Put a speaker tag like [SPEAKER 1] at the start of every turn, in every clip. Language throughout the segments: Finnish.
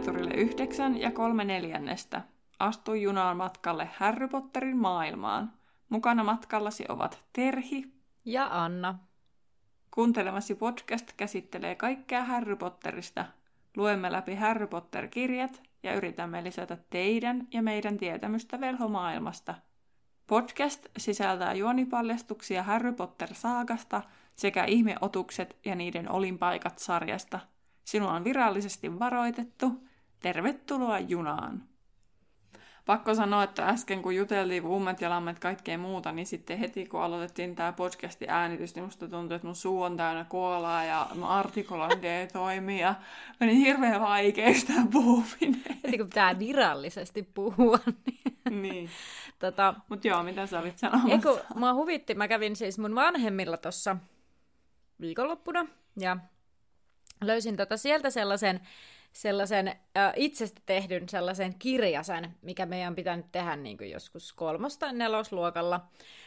[SPEAKER 1] junalaiturille yhdeksän ja kolme neljännestä. Astu junaan matkalle Harry Potterin maailmaan. Mukana matkallasi ovat Terhi
[SPEAKER 2] ja Anna.
[SPEAKER 1] Kuuntelemasi podcast käsittelee kaikkea Harry Potterista. Luemme läpi Harry Potter-kirjat ja yritämme lisätä teidän ja meidän tietämystä velhomaailmasta. Podcast sisältää juonipaljastuksia Harry Potter-saagasta sekä ihmeotukset ja niiden olinpaikat sarjasta. Sinua on virallisesti varoitettu. Tervetuloa junaan! pakko sanoa, että äsken kun juteltiin ummet ja lammet kaikkea muuta, niin sitten heti kun aloitettiin tämä podcastin äänitys, niin musta tuntui, että mun suu on täynnä koolaa ja mun artikulointi ei toimi ja meni hirveän vaikeaksi tämä puhuminen.
[SPEAKER 2] Heti kun pitää virallisesti puhua.
[SPEAKER 1] Niin. niin. Tota, Mutta joo, mitä sä olit sanomassa?
[SPEAKER 2] Eiku, mä huvitti, mä kävin siis mun vanhemmilla tuossa viikonloppuna ja löysin tota sieltä sellaisen sellaisen äh, itsestä tehdyn sellaisen kirjasen, mikä meidän pitänyt tehdä niin kuin joskus kolmos- tai nelosluokalla.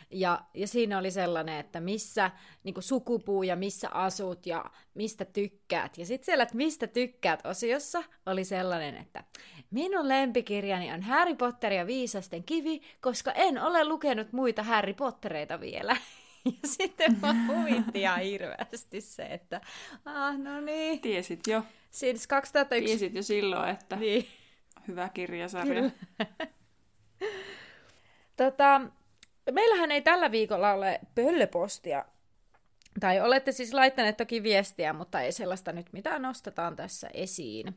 [SPEAKER 2] Ja, ja siinä oli sellainen, että missä niin kuin sukupuu ja missä asut ja mistä tykkäät. Ja sitten siellä, että mistä tykkäät osiossa oli sellainen, että minun lempikirjani on Harry Potter ja viisasten kivi, koska en ole lukenut muita Harry Pottereita vielä. Ja sitten mä huvitti ihan hirveästi se, että ah, no niin.
[SPEAKER 1] Tiesit jo.
[SPEAKER 2] Siis 2001...
[SPEAKER 1] Tiesit jo silloin, että niin. hyvä kirjasarja.
[SPEAKER 2] tota, meillähän ei tällä viikolla ole pöllöpostia. Tai olette siis laittaneet toki viestiä, mutta ei sellaista nyt mitään nostetaan tässä esiin.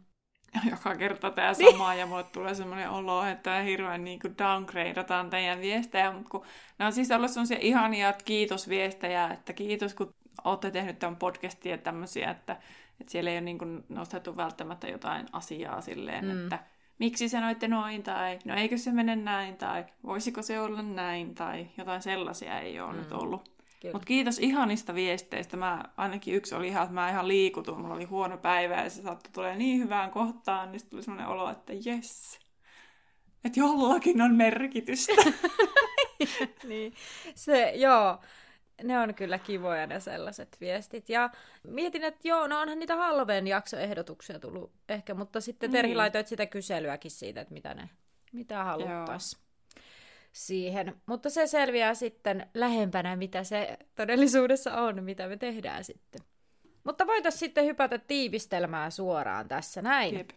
[SPEAKER 1] Joka kerta tämä sama, ja mulle tulee semmoinen olo, että hirveän niin kuin downgradeataan teidän viestejä, mutta kun ne on siis ollut semmoisia ihania kiitosviestejä, että kiitos kun olette tehnyt tämän podcastin ja tämmöisiä, että että siellä ei ole niin kuin nostettu välttämättä jotain asiaa silleen, mm. että miksi sanoitte noin, tai no eikö se mene näin, tai voisiko se olla näin, tai jotain sellaisia ei ole mm. nyt ollut. Mutta kiitos ihanista viesteistä. Mä, ainakin yksi oli ihan, että mä ihan liikutun. Mulla oli huono päivä ja se saattoi tulee niin hyvään kohtaan, niin tuli sellainen olo, että jes, että jollakin on merkitystä.
[SPEAKER 2] niin, se, joo ne on kyllä kivoja ne sellaiset viestit. Ja mietin, että joo, no onhan niitä halveen jaksoehdotuksia tullut ehkä, mutta sitten Terhi niin. laitoit sitä kyselyäkin siitä, että mitä ne mitä haluttaisiin siihen. Mutta se selviää sitten lähempänä, mitä se todellisuudessa on, mitä me tehdään sitten. Mutta voitaisiin sitten hypätä tiivistelmään suoraan tässä näin. Jep.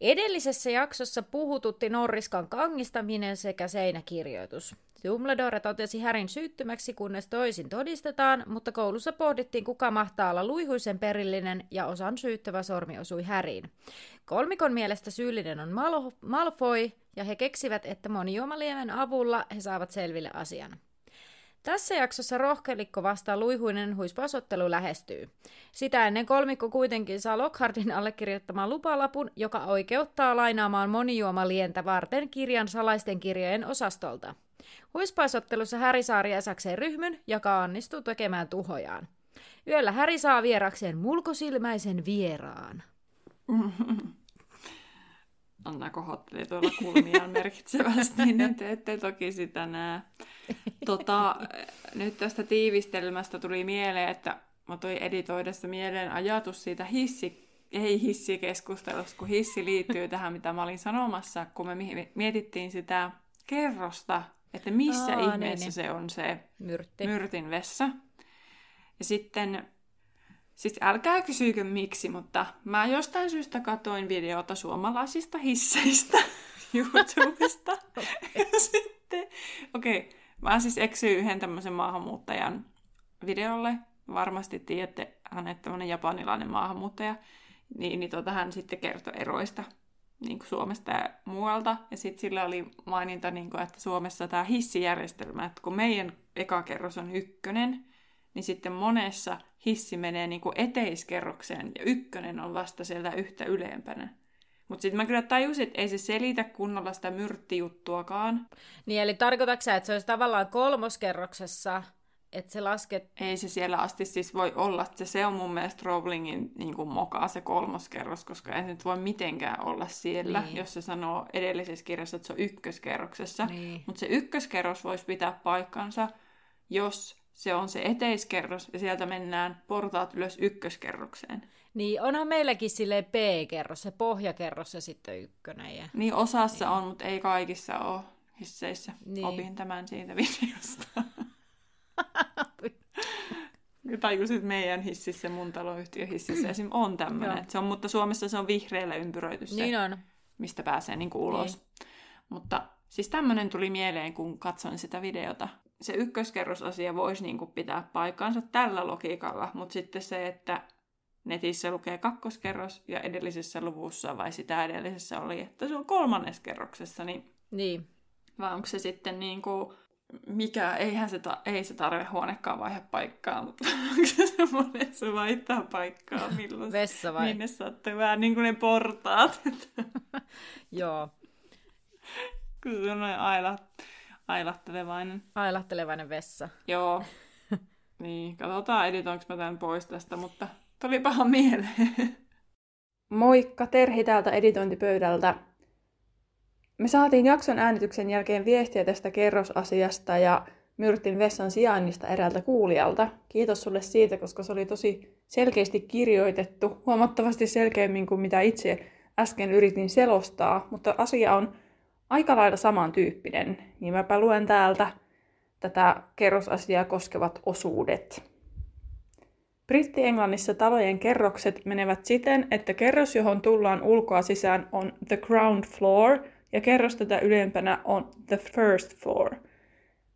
[SPEAKER 2] Edellisessä jaksossa puhututti Norriskan kangistaminen sekä seinäkirjoitus. Dumbledore totesi Härin syyttömäksi, kunnes toisin todistetaan, mutta koulussa pohdittiin, kuka mahtaa olla luihuisen perillinen, ja osan syyttävä sormi osui Häriin. Kolmikon mielestä syyllinen on Mal- Malfoy, ja he keksivät, että monijuomaliemen avulla he saavat selville asian. Tässä jaksossa rohkelikko vastaa luihuinen huispasottelu lähestyy. Sitä ennen kolmikko kuitenkin saa Lockhartin allekirjoittamaan lupalapun, joka oikeuttaa lainaamaan monijuomalientä varten kirjan salaisten kirjojen osastolta. Huispaisottelussa Häri saa riesakseen ryhmyn, joka onnistuu tekemään tuhojaan. Yöllä Häri saa vierakseen mulkosilmäisen vieraan.
[SPEAKER 1] Anna kohotteli tuolla kulmiaan merkitsevästi, niin te ette toki sitä näe. Tota, nyt tästä tiivistelmästä tuli mieleen, että mä toin editoidessa mieleen ajatus siitä hissi, ei hissikeskustelusta, kun hissi liittyy tähän, mitä mä olin sanomassa, kun me mietittiin sitä kerrosta, että missä Aa, ihmeessä niin, niin. se on se Myrtti. myrtin vessa. Ja sitten, siis älkää kysyykö miksi, mutta mä jostain syystä katoin videota suomalaisista hisseistä YouTubesta. okay. Ja sitten, okei, okay, mä siis eksyin yhden tämmöisen maahanmuuttajan videolle. Varmasti tiedätte, hänet tämmöinen japanilainen maahanmuuttaja. Niin, niin tota, hän sitten kertoi eroista niin kuin Suomesta ja muualta. Ja sitten sillä oli maininta, niin kuin, että Suomessa tämä hissijärjestelmä, että kun meidän eka kerros on ykkönen, niin sitten monessa hissi menee niin kuin eteiskerrokseen ja ykkönen on vasta sieltä yhtä ylempänä. Mutta sitten mä kyllä tajusin, että ei se selitä kunnolla sitä myrttijuttuakaan.
[SPEAKER 2] Niin, eli tarkoitatko että se olisi tavallaan kolmoskerroksessa että se lasket...
[SPEAKER 1] Ei se siellä asti siis voi olla. Se, se on mun mielestä Rowlingin niin kuin mokaa se kolmoskerros, koska ei se nyt voi mitenkään olla siellä, niin. jos se sanoo edellisessä kirjassa, että se on ykköskerroksessa. Niin. Mutta se ykköskerros voisi pitää paikkansa, jos se on se eteiskerros ja sieltä mennään portaat ylös ykköskerrokseen.
[SPEAKER 2] Niin, onhan meilläkin sille B-kerros, se pohjakerros ja sitten ykkönen. Ja...
[SPEAKER 1] Niin osassa niin. on, mutta ei kaikissa ole hisseissä. Niin. Opin tämän siitä videosta. Tajusin, että meidän hississä, mun taloyhtiön hississä esim. on tämmöinen. Se on, mutta Suomessa se on vihreällä ympyröity se,
[SPEAKER 2] niin on.
[SPEAKER 1] mistä pääsee niin ulos. Niin. Mutta siis tämmöinen tuli mieleen, kun katsoin sitä videota. Se ykköskerrosasia voisi niin kuin pitää paikkaansa tällä logiikalla, mutta sitten se, että netissä lukee kakkoskerros ja edellisessä luvussa vai sitä edellisessä oli, että se on kolmannes kerroksessa, niin,
[SPEAKER 2] niin.
[SPEAKER 1] vai onko se sitten niin kuin, mikä, eihän se, ta- ei se tarve huonekaan vaihe paikkaa, mutta onko se semmoinen, että se vaihtaa paikkaa, milloin
[SPEAKER 2] Vessa vai?
[SPEAKER 1] minne sattuu vähän niin kuin ne portaat.
[SPEAKER 2] Joo.
[SPEAKER 1] Kun se on noin aila, ailahtelevainen.
[SPEAKER 2] Ailahtelevainen vessa.
[SPEAKER 1] Joo. niin, katsotaan editoinko mä tämän pois tästä, mutta tuli paha mieleen. Moikka, Terhi täältä editointipöydältä. Me saatiin jakson äänityksen jälkeen viestiä tästä kerrosasiasta ja Myrtin vessan sijainnista eräältä kuulijalta. Kiitos sulle siitä, koska se oli tosi selkeästi kirjoitettu, huomattavasti selkeämmin kuin mitä itse äsken yritin selostaa, mutta asia on aika lailla samantyyppinen, niin mäpä luen täältä tätä kerrosasiaa koskevat osuudet. Britti-Englannissa talojen kerrokset menevät siten, että kerros, johon tullaan ulkoa sisään, on the ground floor ja kerros tätä ylempänä on the first floor.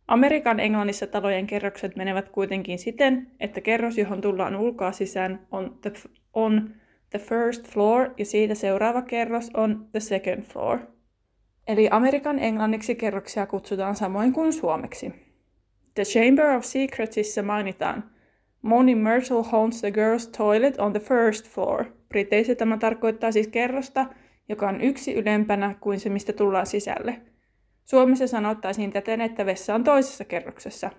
[SPEAKER 1] Amerikan Englannissa talojen kerrokset menevät kuitenkin siten, että kerros, johon tullaan ulkoa sisään, on the, on the first floor ja siitä seuraava kerros on the second floor. Eli Amerikan englanniksi kerroksia kutsutaan samoin kuin suomeksi. The Chamber of Secretsissa mainitaan – Moni Myrtle owns the girls' toilet on the first floor. Briteissä tämä tarkoittaa siis kerrosta, joka on yksi ylempänä kuin se, mistä tullaan sisälle. Suomessa sanottaisiin täten, että vessa on toisessa kerroksessa.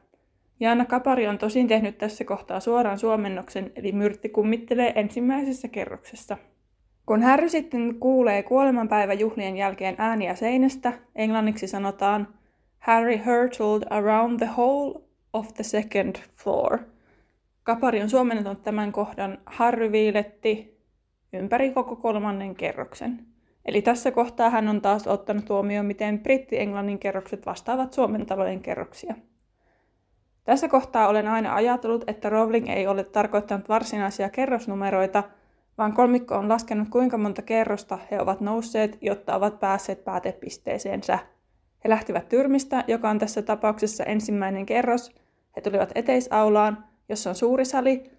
[SPEAKER 1] Jaana Kapari on tosin tehnyt tässä kohtaa suoraan suomennoksen, eli myrtti kummittelee ensimmäisessä kerroksessa. Kun Harry sitten kuulee kuolemanpäiväjuhlien jälkeen ääniä seinästä, englanniksi sanotaan Harry hurtled around the whole of the second floor – Kapari on suomennettu tämän kohdan Harry viiletti ympäri koko kolmannen kerroksen. Eli tässä kohtaa hän on taas ottanut huomioon, miten britti-englannin kerrokset vastaavat Suomen talojen kerroksia. Tässä kohtaa olen aina ajatellut, että Rowling ei ole tarkoittanut varsinaisia kerrosnumeroita, vaan kolmikko on laskenut kuinka monta kerrosta he ovat nousseet, jotta ovat päässeet päätepisteeseensä. He lähtivät tyrmistä, joka on tässä tapauksessa ensimmäinen kerros. He tulivat eteisaulaan, jossa on suuri sali,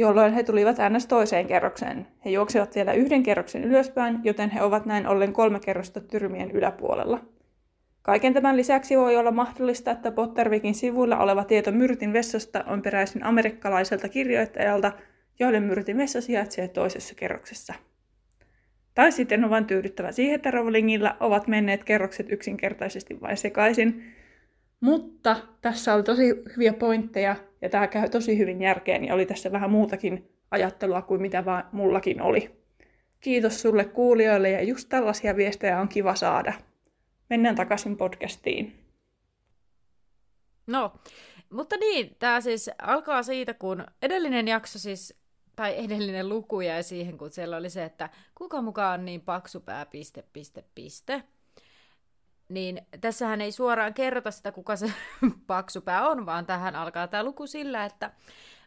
[SPEAKER 1] jolloin he tulivat ns. toiseen kerrokseen. He juoksivat vielä yhden kerroksen ylöspäin, joten he ovat näin ollen kolme kerrosta tyrmien yläpuolella. Kaiken tämän lisäksi voi olla mahdollista, että Pottervikin sivuilla oleva tieto Myrtin vessasta on peräisin amerikkalaiselta kirjoittajalta, joille Myrtin vessa sijaitsee toisessa kerroksessa. Tai sitten on vain tyydyttävä siihen, että Rowlingilla ovat menneet kerrokset yksinkertaisesti vain sekaisin, mutta tässä oli tosi hyviä pointteja ja tämä käy tosi hyvin järkeen ja oli tässä vähän muutakin ajattelua kuin mitä vaan mullakin oli. Kiitos sulle kuulijoille ja just tällaisia viestejä on kiva saada. Mennään takaisin podcastiin.
[SPEAKER 2] No, mutta niin, tämä siis alkaa siitä, kun edellinen jakso siis, tai edellinen luku jäi siihen, kun siellä oli se, että kuka mukaan niin paksu pää, piste, piste, piste niin tässähän ei suoraan kerrota sitä, kuka se paksupää on, vaan tähän alkaa tämä luku sillä, että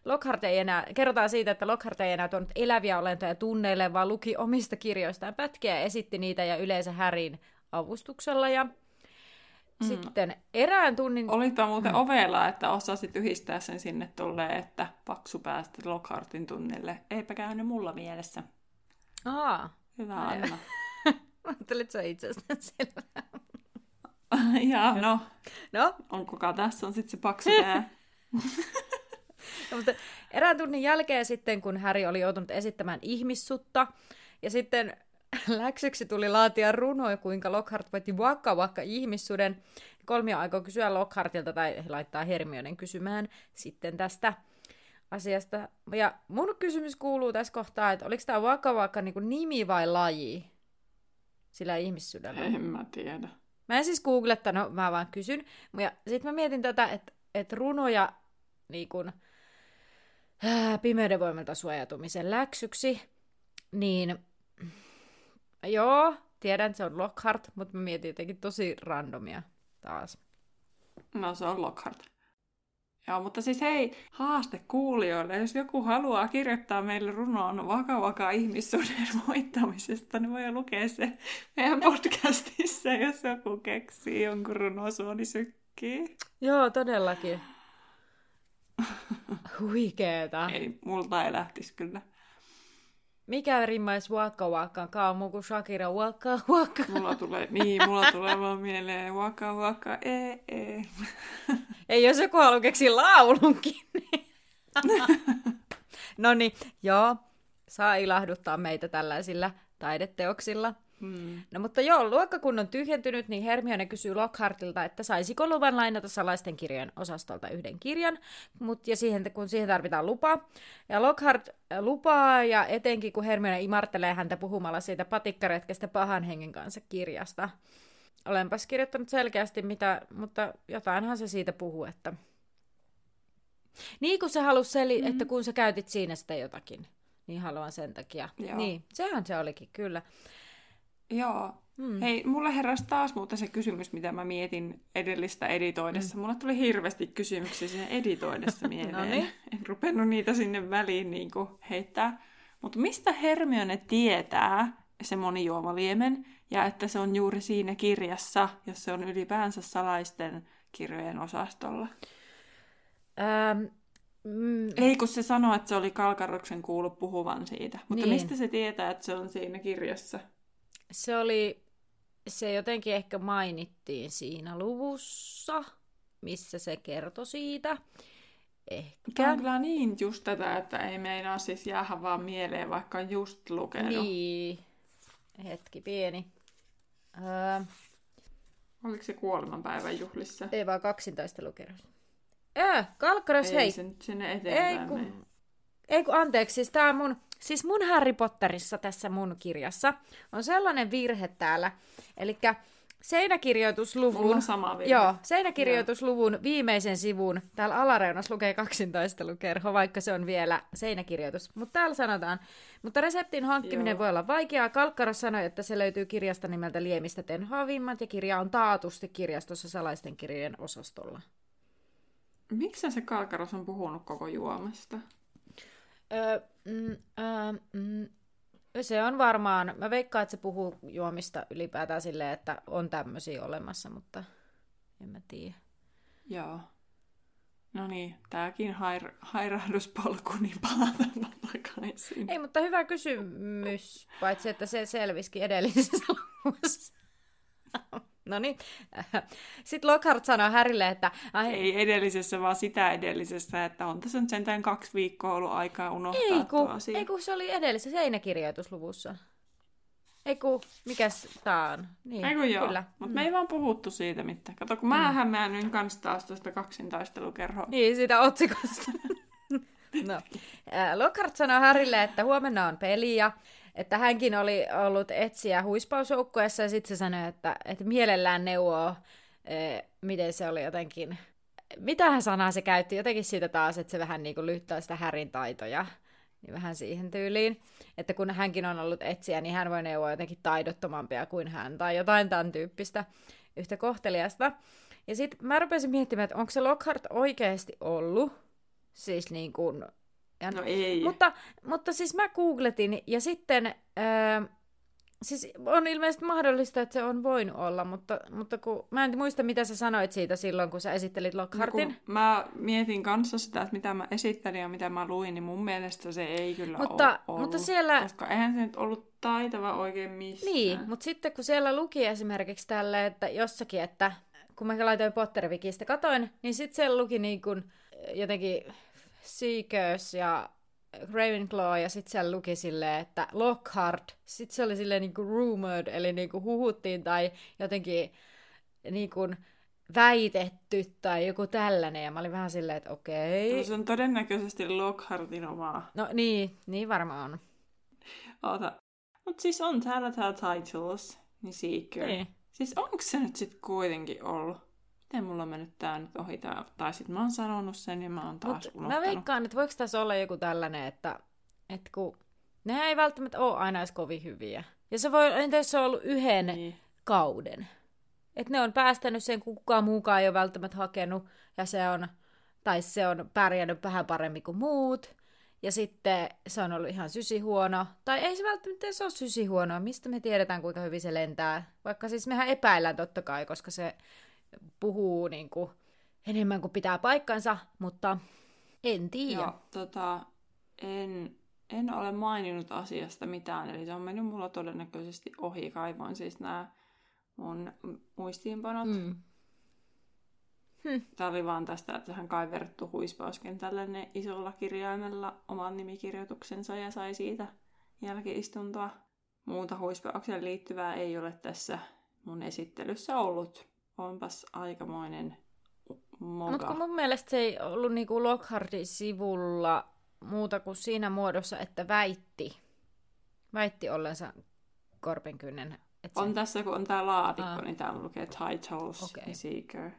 [SPEAKER 2] Lockhart ei enää, kerrotaan siitä, että Lockhart ei enää tuonut eläviä olentoja tunneille, vaan luki omista kirjoistaan pätkiä ja esitti niitä ja yleensä Härin avustuksella. Ja mm. sitten erään tunnin...
[SPEAKER 1] Olitpa muuten mm. ovella, että osasit yhdistää sen sinne tulleen, että paksu päästä Lockhartin tunnille. Eipä käynyt mulla mielessä.
[SPEAKER 2] Aa.
[SPEAKER 1] Hyvä Anna.
[SPEAKER 2] Ajattelit sä itsestään selvää.
[SPEAKER 1] ja no,
[SPEAKER 2] no.
[SPEAKER 1] on kuka tässä on sitten se paksu pää.
[SPEAKER 2] no, mutta erään tunnin jälkeen sitten, kun Häri oli joutunut esittämään ihmissutta, ja sitten läksyksi tuli laatia runoja, kuinka Lockhart voitti Wakka Wakka ihmissuden. Kolmio aikoo kysyä Lockhartilta tai laittaa Hermionen kysymään sitten tästä asiasta. Ja mun kysymys kuuluu tässä kohtaa, että oliko tämä Wakka Wakka niin nimi vai laji sillä ihmissydällä?
[SPEAKER 1] En mä tiedä.
[SPEAKER 2] Mä en siis googlettanut, mä vaan kysyn. Ja sitten mä mietin tätä, että et runoja niin kun, ää, pimeyden voimalta suojautumisen läksyksi, niin joo, tiedän, se on Lockhart, mutta mä mietin jotenkin tosi randomia taas.
[SPEAKER 1] No se on Lockhart. Joo, mutta siis hei, haaste kuulijoille. Jos joku haluaa kirjoittaa meille runoon vaka vaka ihmissuuden voittamisesta, niin voi lukea se meidän podcastissa, jos joku keksii jonkun runosuoni sykkii.
[SPEAKER 2] Joo, todellakin. Huikeeta.
[SPEAKER 1] Ei, multa ei lähtisi kyllä.
[SPEAKER 2] Mikä rimmaisi waka waka? Kaamu kuin Shakira waka waka.
[SPEAKER 1] Mulla tulee, niin, mulla tulee vaan mieleen waka waka, ee, ee.
[SPEAKER 2] Ei, jos joku haluaa keksiä laulunkin. Niin. no niin, joo. Saa ilahduttaa meitä tällaisilla taideteoksilla.
[SPEAKER 1] Hmm.
[SPEAKER 2] No mutta joo, luokka kun on tyhjentynyt, niin Hermione kysyy Lockhartilta, että saisiko luvan lainata salaisten kirjojen osastolta yhden kirjan, mut, ja siihen, kun siihen tarvitaan lupa. Ja Lockhart äh, lupaa, ja etenkin kun Hermione imartelee häntä puhumalla siitä patikkaretkestä pahan hengen kanssa kirjasta. Olenpas kirjoittanut selkeästi, mitä, mutta jotainhan se siitä puhuu, että... Niin kun se halusi seli- mm-hmm. että kun sä käytit siinä sitä jotakin, niin haluan sen takia.
[SPEAKER 1] Joo.
[SPEAKER 2] Niin, sehän se olikin, kyllä.
[SPEAKER 1] Joo. Hmm. Hei, mulle heräsi taas muuten se kysymys, mitä mä mietin edellistä editoidessa. Hmm. Mulle tuli hirveästi kysymyksiä siinä editoidessa mieleen.
[SPEAKER 2] no niin.
[SPEAKER 1] En rupennut niitä sinne väliin niin kuin heittää. Mutta mistä Hermione tietää se monijuomaliemen ja että se on juuri siinä kirjassa, jos se on ylipäänsä salaisten kirjojen osastolla?
[SPEAKER 2] Ähm, mm,
[SPEAKER 1] Ei, kun se sanoi, että se oli Kalkaroksen kuullut puhuvan siitä. Mutta
[SPEAKER 2] Niin.
[SPEAKER 1] mistä se tietää, että se on siinä kirjassa?
[SPEAKER 2] Se oli, se jotenkin ehkä mainittiin siinä luvussa, missä se kertoi siitä. Ehkä.
[SPEAKER 1] Tämä on kyllä niin just tätä, että ei meinaa siis jäädä vaan mieleen, vaikka on just lukenut.
[SPEAKER 2] Niin. Hetki pieni. Öö,
[SPEAKER 1] Oliko se kuolemanpäivän juhlissa?
[SPEAKER 2] ei vaan kaksintaistelukierros. Öö, Kalkkaros,
[SPEAKER 1] ei
[SPEAKER 2] hei.
[SPEAKER 1] se nyt sinne eteenpäin
[SPEAKER 2] Ei
[SPEAKER 1] mene.
[SPEAKER 2] Ei kun anteeksi, siis tää mun, siis mun Harry Potterissa tässä mun kirjassa on sellainen virhe täällä. Eli seinäkirjoitusluvun...
[SPEAKER 1] Mulla on sama virhe.
[SPEAKER 2] Joo, seinäkirjoitusluvun viimeisen sivun, täällä alareunassa lukee kaksintaistelukerho, vaikka se on vielä seinäkirjoitus. Mutta täällä sanotaan, mutta reseptin hankkiminen
[SPEAKER 1] Joo.
[SPEAKER 2] voi olla vaikeaa. Kalkkaros sanoi, että se löytyy kirjasta nimeltä Liemistä tenhoavimmat ja kirja on taatusti kirjastossa salaisten kirjojen osastolla.
[SPEAKER 1] Miksi se Kalkaros on puhunut koko juomasta?
[SPEAKER 2] Öö, mm, öö, mm, se on varmaan, mä veikkaan, että se puhuu juomista ylipäätään silleen, että on tämmöisiä olemassa, mutta en mä tiedä.
[SPEAKER 1] Joo. No niin, tääkin hair- hairahduspolku, niin palataan takaisin.
[SPEAKER 2] Ei, mutta hyvä kysymys, paitsi että se selviskin edellisessä luvussa. No niin. Sitten Lockhart sanoi Härille, että ai,
[SPEAKER 1] Ei edellisessä, vaan sitä edellisessä, että on tässä nyt sentään kaksi viikkoa ollut aikaa unohtaa
[SPEAKER 2] ei,
[SPEAKER 1] tuo
[SPEAKER 2] kun,
[SPEAKER 1] asia.
[SPEAKER 2] ei kun se oli edellisessä seinäkirjoitusluvussa. Ei kun, mikäs tää on? Niin,
[SPEAKER 1] Ei kun joo, mutta me ei vaan puhuttu siitä mitään. Kato, kun mä mm. hämäännyin kans taas tuosta kaksintaistelukerhoa.
[SPEAKER 2] Niin, siitä otsikosta. no. Lockhart sanoi Harrylle, että huomenna on peli ja että hänkin oli ollut etsiä huispausjoukkueessa ja sitten se sanoi, että, että mielellään neuvoo, ee, miten se oli jotenkin, mitähän sanaa se käytti, jotenkin siitä taas, että se vähän niin kuin lyttää sitä Härin taitoja, niin vähän siihen tyyliin, että kun hänkin on ollut etsiä, niin hän voi neuvoa jotenkin taidottomampia kuin hän tai jotain tämän tyyppistä yhtä kohteliasta. Ja sitten mä rupesin miettimään, että onko se Lockhart oikeasti ollut, siis niin kuin,
[SPEAKER 1] No ei.
[SPEAKER 2] mutta, mutta siis mä googletin ja sitten, öö, siis on ilmeisesti mahdollista, että se on voinut olla, mutta, mutta kun, mä en muista, mitä sä sanoit siitä silloin, kun sä esittelit Lockhartin.
[SPEAKER 1] No mä mietin kanssa sitä, että mitä mä esittelin ja mitä mä luin, niin mun mielestä se ei kyllä
[SPEAKER 2] Mutta-
[SPEAKER 1] ole ollut.
[SPEAKER 2] mutta siellä-
[SPEAKER 1] Koska eihän se nyt ollut taitava oikein missään.
[SPEAKER 2] Niin, mutta sitten kun siellä luki esimerkiksi tälle, että jossakin, että kun mä laitoin Pottervikistä katoin, niin sitten siellä luki niin kuin jotenkin Seekers ja Ravenclaw ja sitten siellä luki silleen, että Lockhart. Sitten se oli silleen niin kuin rumored, eli niin kuin huhuttiin tai jotenkin niin kuin väitetty tai joku tällainen. Ja mä olin vähän silleen, että okei.
[SPEAKER 1] No, se on todennäköisesti Lockhartin omaa.
[SPEAKER 2] No niin, niin varmaan on.
[SPEAKER 1] Oota. Mut siis on täällä täällä titles, niin Seeker.
[SPEAKER 2] Niin.
[SPEAKER 1] Siis onko se nyt sit kuitenkin ollut? Miten mulla on mennyt tää nyt ohi, tää, tai sit mä oon sanonut sen ja mä oon taas
[SPEAKER 2] Mut
[SPEAKER 1] unohtanut.
[SPEAKER 2] mä veikkaan, että voiko tässä olla joku tällainen, että, että kun ne ei välttämättä ole aina edes kovin hyviä. Ja se voi, entä jos se on ollut yhden
[SPEAKER 1] Niin.
[SPEAKER 2] kauden? Että ne on päästänyt sen, kun kukaan muukaan ei ole välttämättä hakenut, ja se on, tai se on pärjännyt vähän paremmin kuin muut, ja sitten se on ollut ihan sysihuono. Tai ei se välttämättä edes ole sysihuono. Mistä me tiedetään, kuinka hyvin se lentää? Vaikka siis mehän epäillään totta kai, koska se puhuu niin kuin enemmän kuin pitää paikkansa, mutta en tiedä.
[SPEAKER 1] Joo, tota, en, en ole maininnut asiasta mitään, eli se on mennyt mulla todennäköisesti ohi. Kaivoin siis nämä mun muistiinpanot. Mm. Tämä oli vaan tästä tähän kaiverrettu huispauskentälle ne isolla kirjaimella oman nimikirjoituksensa ja sai siitä jälkiistuntoa. Muuta huispaukseen liittyvää ei ole tässä mun esittelyssä ollut. Onpas aikamoinen moga.
[SPEAKER 2] Mutta kun mun mielestä se ei ollut niinku Lockhartin sivulla muuta kuin siinä muodossa, että väitti, väitti ollensa korpenkynnen. että
[SPEAKER 1] On
[SPEAKER 2] se-
[SPEAKER 1] tässä, kun on tää laatikko,
[SPEAKER 2] Aa.
[SPEAKER 1] niin täällä lukee titles ja seeker.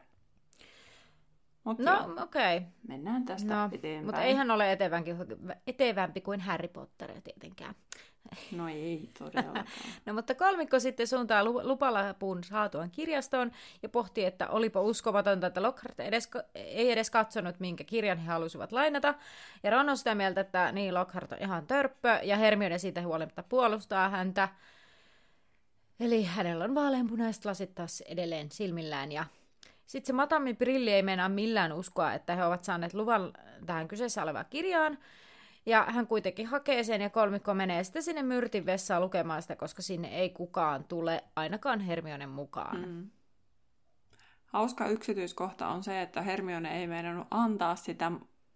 [SPEAKER 1] Mutta
[SPEAKER 2] No okei, okay.
[SPEAKER 1] mennään tästä
[SPEAKER 2] no,
[SPEAKER 1] eteenpäin.
[SPEAKER 2] mutta eihän ole etevämpi, etevämpi kuin Harry Potter tietenkään.
[SPEAKER 1] No ei todellakaan.
[SPEAKER 2] No mutta kolmikko sitten suuntaa lu- lupalapun saatuaan kirjastoon ja pohtii, että olipa uskomatonta, että Lockhart edes, ei edes katsonut, minkä kirjan he halusivat lainata. Ja Ron on sitä mieltä, että niin Lockhart on ihan törppö ja Hermione siitä huolimatta puolustaa häntä. Eli hänellä on vaaleanpunaiset lasit taas edelleen silmillään ja sitten se Madame Brilli ei meinaa millään uskoa, että he ovat saaneet luvan tähän kyseessä olevaan kirjaan. Ja hän kuitenkin hakee sen ja kolmikko menee sitten sinne Myrtin vessaan lukemaan sitä, koska sinne ei kukaan tule, ainakaan Hermionen mukaan. Mm.
[SPEAKER 1] Hauska yksityiskohta on se, että Hermione ei meinannut antaa sitä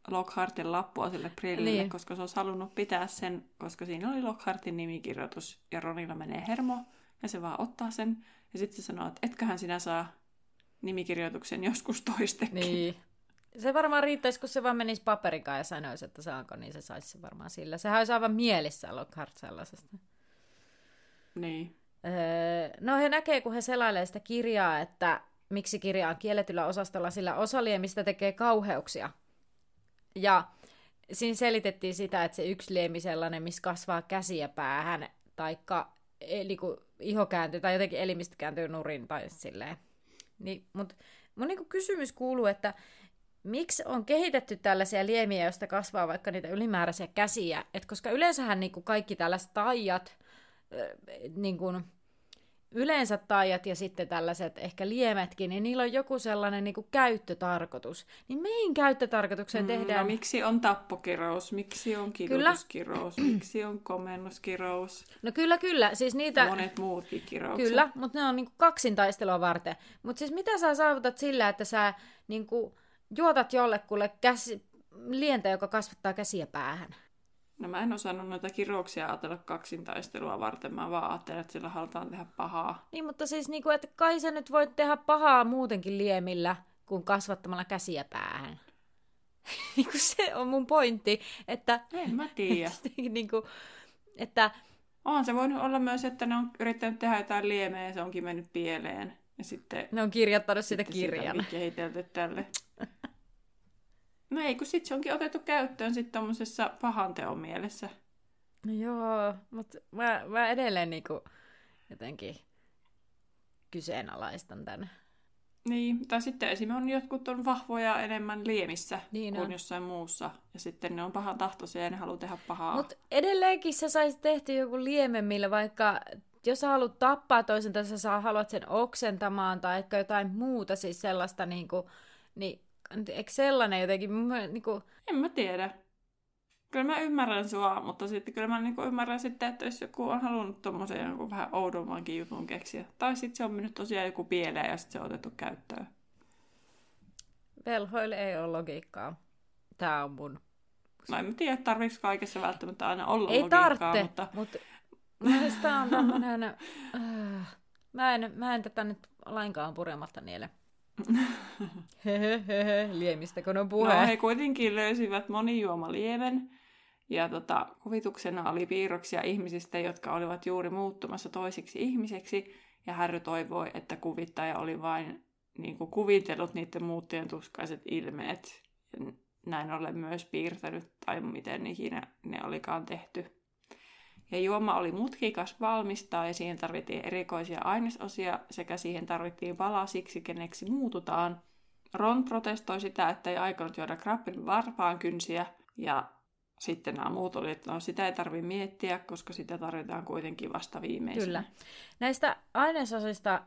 [SPEAKER 1] Lockhartin lappua sille Brillille,
[SPEAKER 2] Niin.
[SPEAKER 1] niin. koska se olisi halunnut pitää sen, koska siinä oli Lockhartin nimikirjoitus ja Ronilla menee hermo ja se vaan ottaa sen ja sitten se sanoo, että etköhän sinä saa nimikirjoituksen joskus toistekin.
[SPEAKER 2] Niin. Se varmaan riittäisi, kun se vaan menisi paperikaan ja sanoisi, että saanko, niin se saisi se varmaan sillä. Sehän olisi aivan mielissä Lockhart sellaisesta.
[SPEAKER 1] niin.
[SPEAKER 2] Öö, no he näkee, kun he selailee sitä kirjaa, että miksi kirja on kielletyllä osastolla, sillä osaliemistä tekee kauheuksia. Ja siinä selitettiin sitä, että se yksi liemi sellainen, missä kasvaa käsiä päähän, taikka eli kun iho kääntyy, tai jotenkin elimistä kääntyy nurin, tai silleen. Niin, mutta mun niinku kysymys kuuluu, että miksi on kehitetty tällaisia liemiä, joista kasvaa vaikka niitä ylimääräisiä käsiä? Et koska yleensähän niinku kaikki tällaiset taijat, niin kuin, yleensä taijat ja sitten tällaiset ehkä liemetkin, niin niillä on joku sellainen niin kuin käyttötarkoitus. Niin mihin käyttötarkoitukseen tehdään?
[SPEAKER 1] No, miksi on tappokirous, miksi on kidutuskirous, miksi on komennuskirous
[SPEAKER 2] No kyllä, kyllä. Siis niitä...
[SPEAKER 1] monet muutkin kiroukset.
[SPEAKER 2] Kyllä, mutta ne on niinku kaksintaistelua varten. Mutta siis mitä sä saavutat sillä, että sä niinku juotat jollekulle käsi, lientä, joka kasvattaa käsiä päähän?
[SPEAKER 1] No mä en osannut noita kirouksia ajatella kaksintaistelua varten, mä vaan ajattelen, että sillä halutaan tehdä pahaa.
[SPEAKER 2] Niin, mutta siis niinku, että kai sä nyt voit tehdä pahaa muutenkin liemillä kuin kasvattamalla käsiä päähän. niinku se on mun pointti, että,
[SPEAKER 1] En mä tiedä.
[SPEAKER 2] niinku, että
[SPEAKER 1] On se voinut olla myös, että ne on yrittänyt tehdä jotain liemeä ja se onkin mennyt pieleen. Ja sitten,
[SPEAKER 2] ne on kirjoittanut sitä
[SPEAKER 1] sitten sitä
[SPEAKER 2] kirjan.
[SPEAKER 1] onkin kehitelty tälle. No ei, kun sitten se onkin otettu käyttöön sitten tommosessa pahanteon mielessä.
[SPEAKER 2] No joo, mutta mä, mä edelleen niinku jotenkin kyseenalaistan tän.
[SPEAKER 1] Niin, tai sitten esimerkiksi jotkut on vahvoja enemmän liemissä
[SPEAKER 2] Niin
[SPEAKER 1] kuin
[SPEAKER 2] on.
[SPEAKER 1] jossain muussa. Ja sitten ne on pahan tahtoisia ja ne haluaa tehdä pahaa.
[SPEAKER 2] Mutta edelleenkin sä saisit tehty joku liemen, millä vaikka, jos sä haluat tappaa toisen tai sä saa- haluat sen oksentamaan tai jotain muuta, siis sellaista niinku, niin eikö sellainen jotenkin, mielestä niinku,
[SPEAKER 1] En mä tiedä. Kyllä mä ymmärrän sua, mutta sitten kyllä mä niinku ymmärrän sitten, että jos joku on halunnut tommosen jonkun vähän oudommankin jutun keksiä. Tai sitten se on mennyt tosiaan joku pieleen ja sitten se on otettu käyttöön.
[SPEAKER 2] velhoille ei ole logiikkaa. Tää on mun.
[SPEAKER 1] No en tiedä, tarviiko kaikessa välttämättä aina olla
[SPEAKER 2] Ei
[SPEAKER 1] logiikkaa,
[SPEAKER 2] tarvitse,
[SPEAKER 1] mutta
[SPEAKER 2] mutta mielestäni on tämmönen, äh, mä, en, mä en tätä nyt lainkaan purematta niele. Liemistä kun on puhe.
[SPEAKER 1] no, he kuitenkin löysivät monijuomaliemen. Ja tota, kuvituksena oli piirroksia ihmisistä, jotka olivat juuri muuttumassa toisiksi ihmiseksi. Ja Harry toivoi, että kuvittaja oli vain niin kuin kuvitellut niiden muuttien tuskaiset ilmeet. Ja näin ollen myös piirtänyt, tai miten ikinä ne olikaan tehty. Ja juoma oli mutkikas valmistaa ja siihen tarvittiin erikoisia ainesosia sekä siihen tarvittiin valaa siksi, keneksi muututaan. Ron protestoi sitä, että ei aikonut juoda Krappin varpaan kynsiä ja sitten nämä muut oli, että no sitä ei tarvitse miettiä, koska sitä tarvitaan kuitenkin vasta viimeisenä.
[SPEAKER 2] Kyllä. Näistä ainesosista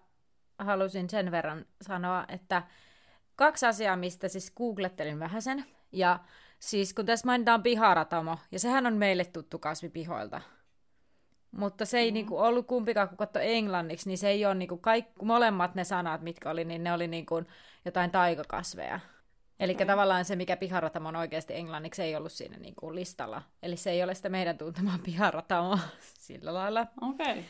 [SPEAKER 2] halusin sen verran sanoa, että kaksi asiaa, mistä siis googlettelin vähän sen. Ja siis kun tässä mainitaan piharatamo, ja sehän on meille tuttu kasvi pihoilta. Mutta se ei mm. niinku ollut kumpikaan, kun katsoi englanniksi, niin se ei ole niinku kaikki, molemmat ne sanat, mitkä oli, niin ne oli niinku jotain taikakasveja. Eli okay. tavallaan se, mikä piharatamo on oikeasti englanniksi, ei ollut siinä niinku listalla. Eli se ei ole sitä meidän tuntemaa piharatamoa sillä lailla.
[SPEAKER 1] Okei. Okay.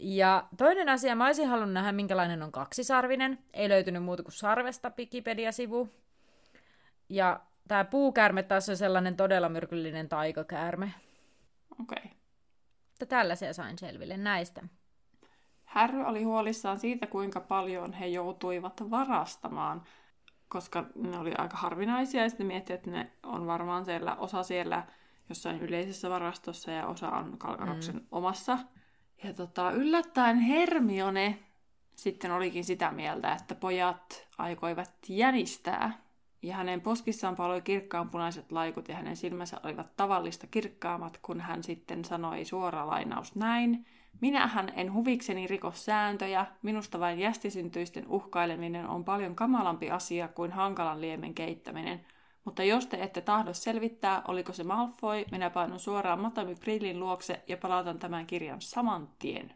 [SPEAKER 2] Ja toinen asia, mä olisin halunnut nähdä, minkälainen on kaksisarvinen. Ei löytynyt muuta kuin sarvesta Wikipedia-sivu. Ja tämä puukäärme taas on sellainen todella myrkyllinen taikakäärme.
[SPEAKER 1] Okei. Okay.
[SPEAKER 2] Mutta tällaisia sain selville näistä.
[SPEAKER 1] Härry oli huolissaan siitä, kuinka paljon he joutuivat varastamaan, koska ne oli aika harvinaisia, ja sitten mietti, että ne on varmaan siellä, osa siellä jossain yleisessä varastossa ja osa on Kalkaroksen mm. omassa. Ja tota, yllättäen Hermione sitten olikin sitä mieltä, että pojat aikoivat jänistää. Ja hänen poskissaan paloi kirkkaanpunaiset laikut ja hänen silmänsä olivat tavallista kirkkaammat, kun hän sitten sanoi suora lainaus näin. Minähän en huvikseni riko sääntöjä, minusta vain jästisyntyisten uhkaileminen on paljon kamalampi asia kuin hankalan liemen keittäminen – mutta jos te ette tahdo selvittää, oliko se Malfoy, minä painun suoraan Matami Prillin luokse ja palautan tämän kirjan saman tien.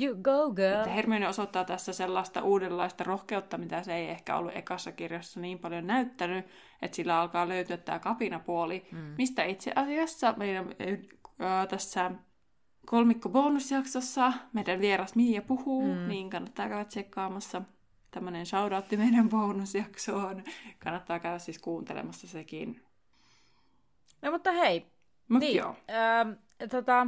[SPEAKER 2] You go, girl. Että
[SPEAKER 1] Hermione osoittaa tässä sellaista uudenlaista rohkeutta, mitä se ei ehkä ollut ekassa kirjassa niin paljon näyttänyt, että sillä alkaa löytyä tämä kapinapuoli, mm. mistä itse asiassa meidän äh, tässä kolmikko bonusjaksossa meidän vieras Mia puhuu, mm. niin kannattaa käydä tsekkaamassa tämmöinen shoutoutti meidän bonusjaksoon. Kannattaa käydä siis kuuntelemassa sekin.
[SPEAKER 2] No mutta hei.
[SPEAKER 1] Mut niin, joo.
[SPEAKER 2] Ähm, tota,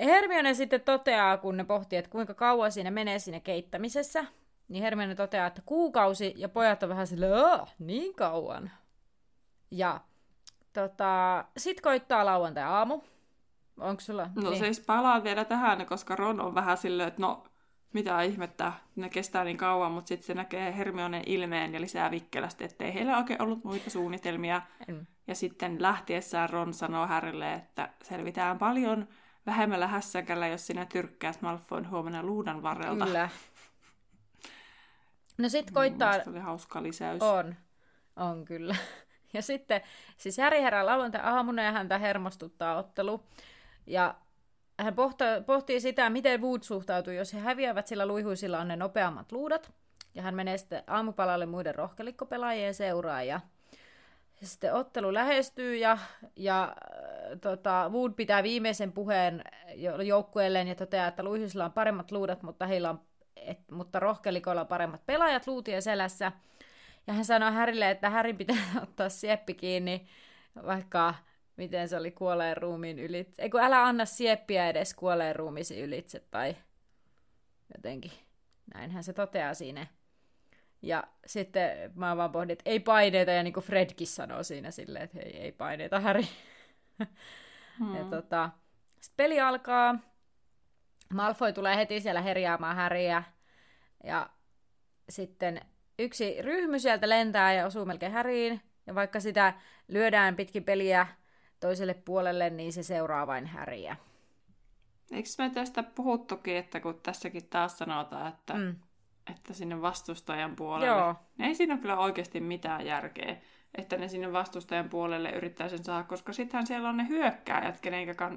[SPEAKER 2] Hermione sitten toteaa, kun ne pohtii, että kuinka kauan siinä menee siinä keittämisessä, niin Hermione toteaa, että kuukausi, ja pojat on vähän silleen, niin kauan. Ja tota, sit koittaa lauantai-aamu. Onko sulla?
[SPEAKER 1] No niin. siis palaan vielä tähän, koska Ron on vähän silleen, että no mitä ihmettä, ne kestää niin kauan, mutta sitten se näkee Hermionen ilmeen ja lisää vikkelästi, ettei heillä oikein ollut muita suunnitelmia. En. Ja sitten lähtiessään Ron sanoo Härille, että selvitään paljon vähemmällä hässäkällä, jos sinä tyrkkäät Malfoyn huomenna luudan varrelta.
[SPEAKER 2] Kyllä. No sit koittaa...
[SPEAKER 1] oli hauska lisäys.
[SPEAKER 2] On, on kyllä. Ja sitten, siis Häri herää lauantai-aamuna ja häntä hermostuttaa ottelu. Ja hän pohtii, pohtii sitä, miten Wood suhtautuu, jos he häviävät, sillä luihuisilla on ne nopeammat luudat. Ja hän menee sitten aamupalalle muiden rohkelikkopelaajien seuraa. Ja sitten ottelu lähestyy ja, ja äh, tota, Wood pitää viimeisen puheen joukkueelleen ja toteaa, että luihuisilla on paremmat luudat, mutta, heillä on, et, mutta rohkelikoilla on paremmat pelaajat luutien selässä. Ja hän sanoo Härille, että Härin pitää ottaa sieppi kiinni, vaikka miten se oli kuolleen ruumiin ylitse. Eikö älä anna sieppiä edes kuolleen ruumisi ylitse, tai jotenkin. Näinhän se toteaa siinä. Ja sitten mä vaan pohdin, että ei paineita, ja niin kuin Fredkin sanoo siinä silleen, että hei, ei paineita, Häri. Hmm. Ja tota, sitten peli alkaa. Malfoy tulee heti siellä herjaamaan Häriä. Ja sitten yksi ryhmy sieltä lentää ja osuu melkein Häriin. Ja vaikka sitä lyödään pitkin peliä toiselle puolelle, niin se seuraa vain häriä.
[SPEAKER 1] Eikö me tästä puhuttukin, että kun tässäkin taas sanotaan, että, mm. Että sinne vastustajan puolelle, Joo. niin ei siinä ole kyllä oikeasti mitään järkeä, että ne sinne vastustajan puolelle yrittää sen saada, koska sittenhän siellä on ne hyökkääjät, kenenkä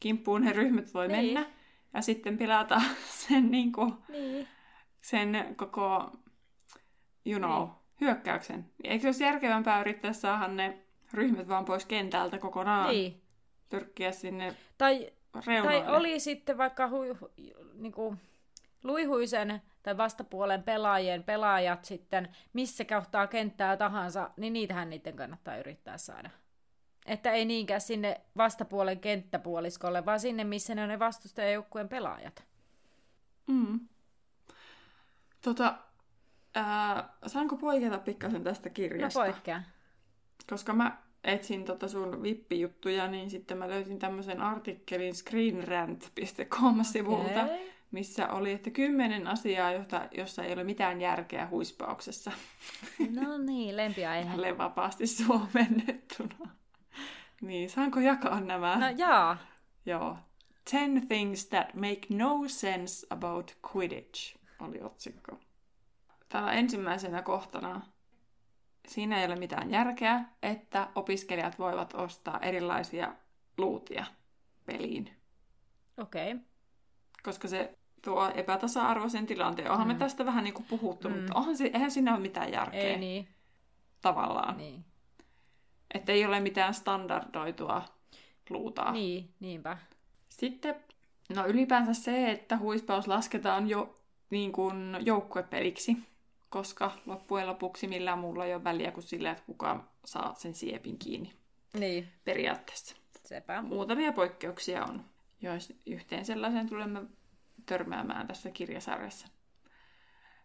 [SPEAKER 1] kimppuun ne ryhmät voi niin. mennä, ja sitten pilata sen, niin kuin, niin. sen koko, you know, niin. hyökkäyksen. Eikö se olisi järkevämpää yrittää saada ne ryhmät vaan pois kentältä kokonaan. Niin. Pyrkkiä sinne
[SPEAKER 2] tai, tai oli sitten vaikka hu, hu, niinku, luihuisen tai vastapuolen pelaajien pelaajat sitten, missä kohtaa kenttää tahansa, niin niitähän niiden kannattaa yrittää saada. Että ei niinkään sinne vastapuolen kenttäpuoliskolle, vaan sinne, missä ne on ne vastustajajoukkueen pelaajat.
[SPEAKER 1] Mm. Tota, Ää, saanko poiketa pikkasen tästä
[SPEAKER 2] No
[SPEAKER 1] kirjasta?
[SPEAKER 2] poikkea.
[SPEAKER 1] Koska mä etsin tota sun vippijuttuja, niin sitten mä löysin tämmöisen artikkelin screenrant.com-sivulta,
[SPEAKER 2] Okei.
[SPEAKER 1] Missä oli, että kymmenen asiaa, josta, jossa ei ole mitään järkeä huispauksessa.
[SPEAKER 2] No niin, lempiaihe.
[SPEAKER 1] Tälleen vapaasti suomennettuna. Niin, saanko jakaa nämä?
[SPEAKER 2] No jaa.
[SPEAKER 1] Joo. Ten things that make no sense about Quidditch oli otsikko. Täällä ensimmäisenä kohtana siinä ei ole mitään järkeä, että opiskelijat voivat ostaa erilaisia luutia peliin,
[SPEAKER 2] Okei. Okay.
[SPEAKER 1] Koska se tuo epätasa-arvoisen tilanteen. Onhan mm. me tästä vähän niin kuin puhuttu, mm. mutta onhan se, eihän siinä ole mitään järkeä
[SPEAKER 2] Ei niin.
[SPEAKER 1] tavallaan.
[SPEAKER 2] Niin.
[SPEAKER 1] Että ei ole mitään standardoitua luutaa.
[SPEAKER 2] Niin, niinpä.
[SPEAKER 1] Sitten, no ylipäänsä se, että huispaus lasketaan jo niin kuin joukkuepeliksi, koska loppujen lopuksi millään muulla ei ole väliä kuin sillä, että kuka saa sen siepin kiinni
[SPEAKER 2] Niin,
[SPEAKER 1] periaatteessa.
[SPEAKER 2] sepä.
[SPEAKER 1] Muutamia poikkeuksia on, jos yhteen sellaisen tulemme törmäämään tässä kirjasarjassa.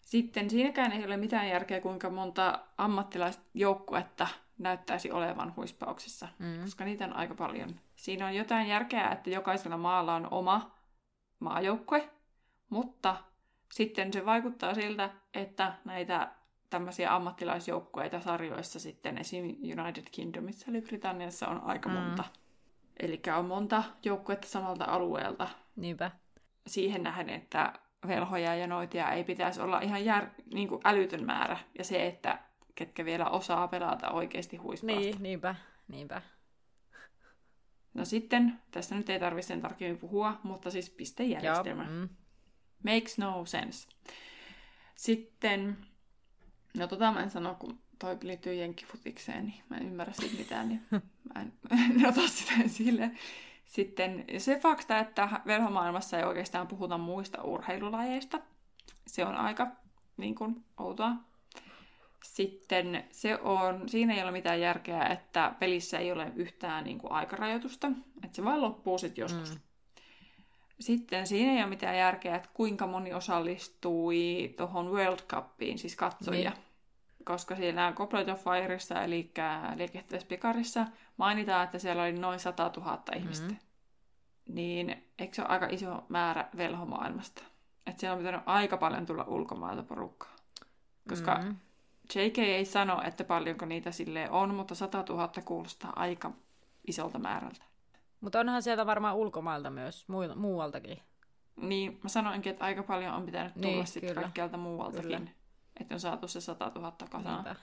[SPEAKER 1] Sitten siinäkään ei ole mitään järkeä, kuinka monta ammattilaisjoukkuetta näyttäisi olevan huispauksessa,
[SPEAKER 2] Mm.
[SPEAKER 1] koska niitä on aika paljon. Siinä on jotain järkeä, että jokaisella maalla on oma maajoukkue, mutta sitten se vaikuttaa siltä, että näitä tämmöisiä ammattilaisjoukkueita sarjoissa sitten esim. United Kingdomissa eli Britanniassa on aika
[SPEAKER 2] Mm.
[SPEAKER 1] Eli on monta joukkuetta samalta alueelta
[SPEAKER 2] Niinpä.
[SPEAKER 1] siihen nähden, että velhoja ja noitia ei pitäisi olla ihan jär, niin kuin älytön määrä. Ja se, että ketkä vielä osaa pelata oikeasti huispausta.
[SPEAKER 2] Niin, niinpä. Niinpä.
[SPEAKER 1] No sitten, tästä nyt ei tarvitse sen tarkemmin puhua, mutta siis pistejärjestelmä.
[SPEAKER 2] Joo. Mm.
[SPEAKER 1] Makes no sense. Sitten, no tota mä en sano, kun toi liittyy jenkkifutikseen, niin mä en ymmärrä siitä mitään, niin mä en, en ota sitä esille. Sitten se fakta, että velhomaailmassa ei oikeastaan puhuta muista urheilulajeista, se on aika niin kuin, outoa. Sitten se on, siinä ei ole mitään järkeä, että pelissä ei ole yhtään niin kuin, aikarajoitusta, että se vaan loppuu sitten joskus.
[SPEAKER 2] Mm.
[SPEAKER 1] Sitten siinä ei ole mitään järkeä, että kuinka moni osallistui tuohon World Cupiin, siis katsojia.
[SPEAKER 2] Niin.
[SPEAKER 1] Koska siellä Goblet of Fireissa, eli liikehtävässä pikarissa, mainitaan, että siellä oli noin 100 000 ihmistä.
[SPEAKER 2] Mhm.
[SPEAKER 1] Niin eikö se ole aika iso määrä velhomaailmasta? Että siellä on pitänyt aika paljon tulla ulkomailta porukkaa. Koska
[SPEAKER 2] Mm.
[SPEAKER 1] JK ei sano, että paljonko niitä silleen on, mutta 100 000 kuulostaa aika isolta määrältä.
[SPEAKER 2] Mutta onhan sieltä varmaan ulkomailta myös, muu- muualtakin.
[SPEAKER 1] Niin, mä sanoinkin, että aika paljon on pitänyt tulla
[SPEAKER 2] Niin,
[SPEAKER 1] sitten kaikkialta muualtakin.
[SPEAKER 2] Kyllä.
[SPEAKER 1] Että on saatu se 100 000 kasaan.
[SPEAKER 2] Niinpä.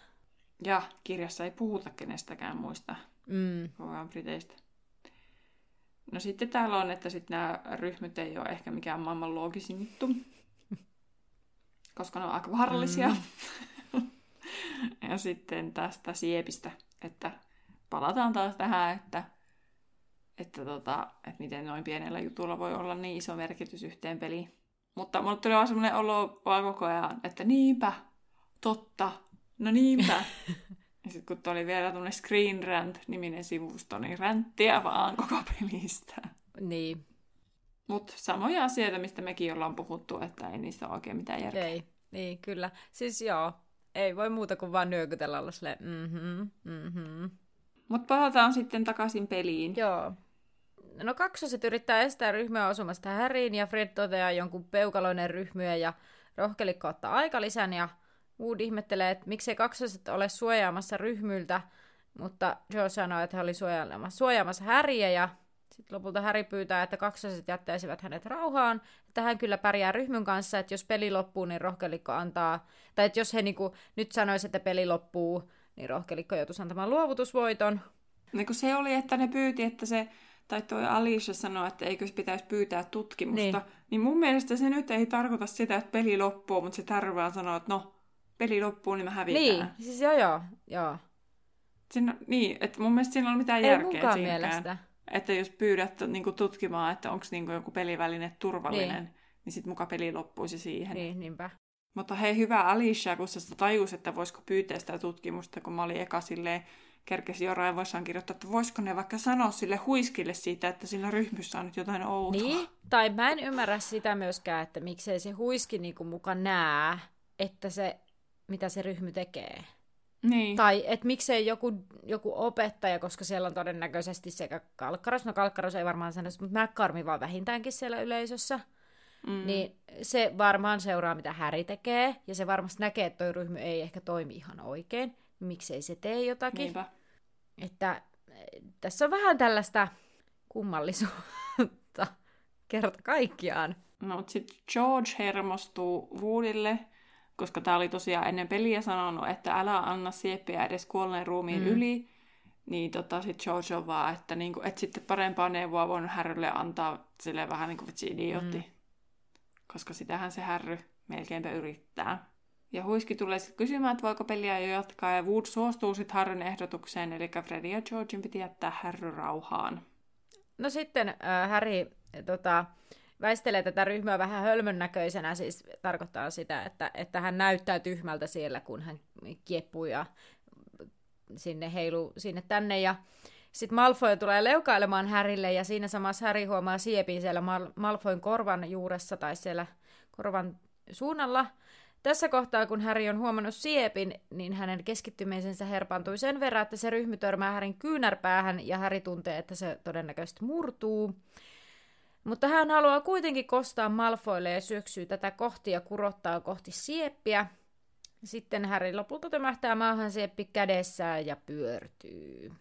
[SPEAKER 1] Ja kirjassa ei puhuta kenestäkään muista,
[SPEAKER 2] Mm.
[SPEAKER 1] vaan Briteistä. No sitten täällä on, että sitten nämä ryhmät ei ole ehkä mikään maailman loogisin juttu, koska ne on aika vaarallisia. Mm. ja sitten tästä siepistä, että palataan taas tähän, että, että, tota, että miten noin pienellä jutulla voi olla niin iso merkitys yhteen peliin. Mutta mulle tuli vaan semmoinen olo vaan koko ajan, että niinpä, totta, no niinpä. ja sitten kun oli vielä tämmöinen Screen Rant-niminen sivusto, niin ränttiä vaan koko pelistä.
[SPEAKER 2] Niin,
[SPEAKER 1] Mutta samoja asioita, mistä mekin ollaan puhuttu, että ei niissä ole oikein mitään järkeä.
[SPEAKER 2] ei. Niin, kyllä. Siis joo, ei voi muuta kuin vaan nyökytellä olla silleen, mhm, mhm.
[SPEAKER 1] Mutta palataan sitten takaisin peliin.
[SPEAKER 2] Joo. No kaksoset yrittää estää ryhmää osumasta Häriin ja Fred toteaa jonkun peukaloinen ryhmyä ja rohkelikko ottaa aikalisän ja Wood ihmettelee, että miksei kaksoset ole suojaamassa ryhmyltä, mutta Joe sanoo, että he oli suojaamassa, suojaamassa Häriä ja sitten lopulta Häri pyytää, että kaksoset jättäisivät hänet rauhaan, että hän kyllä pärjää ryhmyn kanssa, että jos peli loppuu, niin rohkelikko antaa, tai että jos he niinku, nyt sanoisi, että peli loppuu, niin rohkelikko joutuisi antamaan luovutusvoiton.
[SPEAKER 1] Niin kun se oli, että ne pyyti, että se, tai toi Alicia sanoi, että eikö se pitäisi pyytää tutkimusta,
[SPEAKER 2] Niin.
[SPEAKER 1] niin. mun mielestä se nyt ei tarkoita sitä, että peli loppuu, mutta se tarvitsee sanoa, että no, peli loppuu, niin me hävitään.
[SPEAKER 2] Niin, siis joo joo, joo.
[SPEAKER 1] Siinä, niin, että mun mielestä siinä ole mitään
[SPEAKER 2] Ei
[SPEAKER 1] järkeä siinäkään.
[SPEAKER 2] mielestä.
[SPEAKER 1] Että jos pyydät niin tutkimaan, että onko niin joku peliväline turvallinen,
[SPEAKER 2] Niin.
[SPEAKER 1] niin, sitten muka peli loppuisi siihen.
[SPEAKER 2] Niin, niinpä.
[SPEAKER 1] Mutta hei, hyvä Alicia, kun sä tajus, että voisiko pyytää sitä tutkimusta, kun mä olin eka silleen, kerkesi jo raivoissaan kirjoittaa, että voisiko ne vaikka sanoa sille huiskille siitä, että siinä ryhmyssä on nyt jotain outoa.
[SPEAKER 2] Niin, tai mä en ymmärrä sitä myöskään, että miksei se huiski niinku muka nää, että se mitä se ryhmy tekee.
[SPEAKER 1] Niin.
[SPEAKER 2] Tai että miksei joku, joku opettaja, koska siellä on todennäköisesti sekä Kalkkaros, no Kalkkaros ei varmaan sanoisi, mutta McCarmi vaan vähintäänkin siellä yleisössä, mm. niin se varmaan seuraa, mitä Häri tekee, ja se varmasti näkee, että toi ryhmä ei ehkä toimi ihan oikein, miksei se tee jotakin.
[SPEAKER 1] Niinpä.
[SPEAKER 2] Että eh, tässä on vähän tällaista kummallisuutta kerta kaikkiaan.
[SPEAKER 1] No, mutta sitten George hermostuu Woodille, koska tämä oli tosiaan ennen peliä sanonut, että älä anna sieppiä edes kuolleen ruumiin mm. yli. Niin tota, sitten George on vaan, että niinku, et sitten parempaa neuvoa voinut härrylle antaa sille vähän niin kuin vitsi idiootti. Mm. Koska sitähän se härry melkeinpä yrittää. Ja Huiski tulee sitten kysymään, että voiko peliä jo jatkaa, ja Wood suostuu sitten Harryn ehdotukseen, eli Freddy ja Georgin piti jättää Harry rauhaan.
[SPEAKER 2] No sitten äh, Harry tota, väistelee tätä ryhmää vähän hölmön näköisenä, siis tarkoittaa sitä, että, että hän näyttää tyhmältä siellä, kun hän kieppuu ja sinne heilu sinne tänne, ja sitten Malfoy tulee leukailemaan Härille, ja siinä samassa Häri huomaa siepin siellä Mal- Malfoyn korvan juuressa tai siellä korvan suunnalla, tässä kohtaa, kun Häri on huomannut siepin, niin hänen keskittymisensä herpantui sen verran, että se ryhmy törmää Härin kyynärpäähän ja Häri tuntee, että se todennäköisesti murtuu. Mutta hän haluaa kuitenkin kostaa Malfoille ja syöksyy tätä kohti ja kurottaa kohti sieppiä. Sitten Häri lopulta tömähtää maahan sieppi kädessään ja pyörtyy.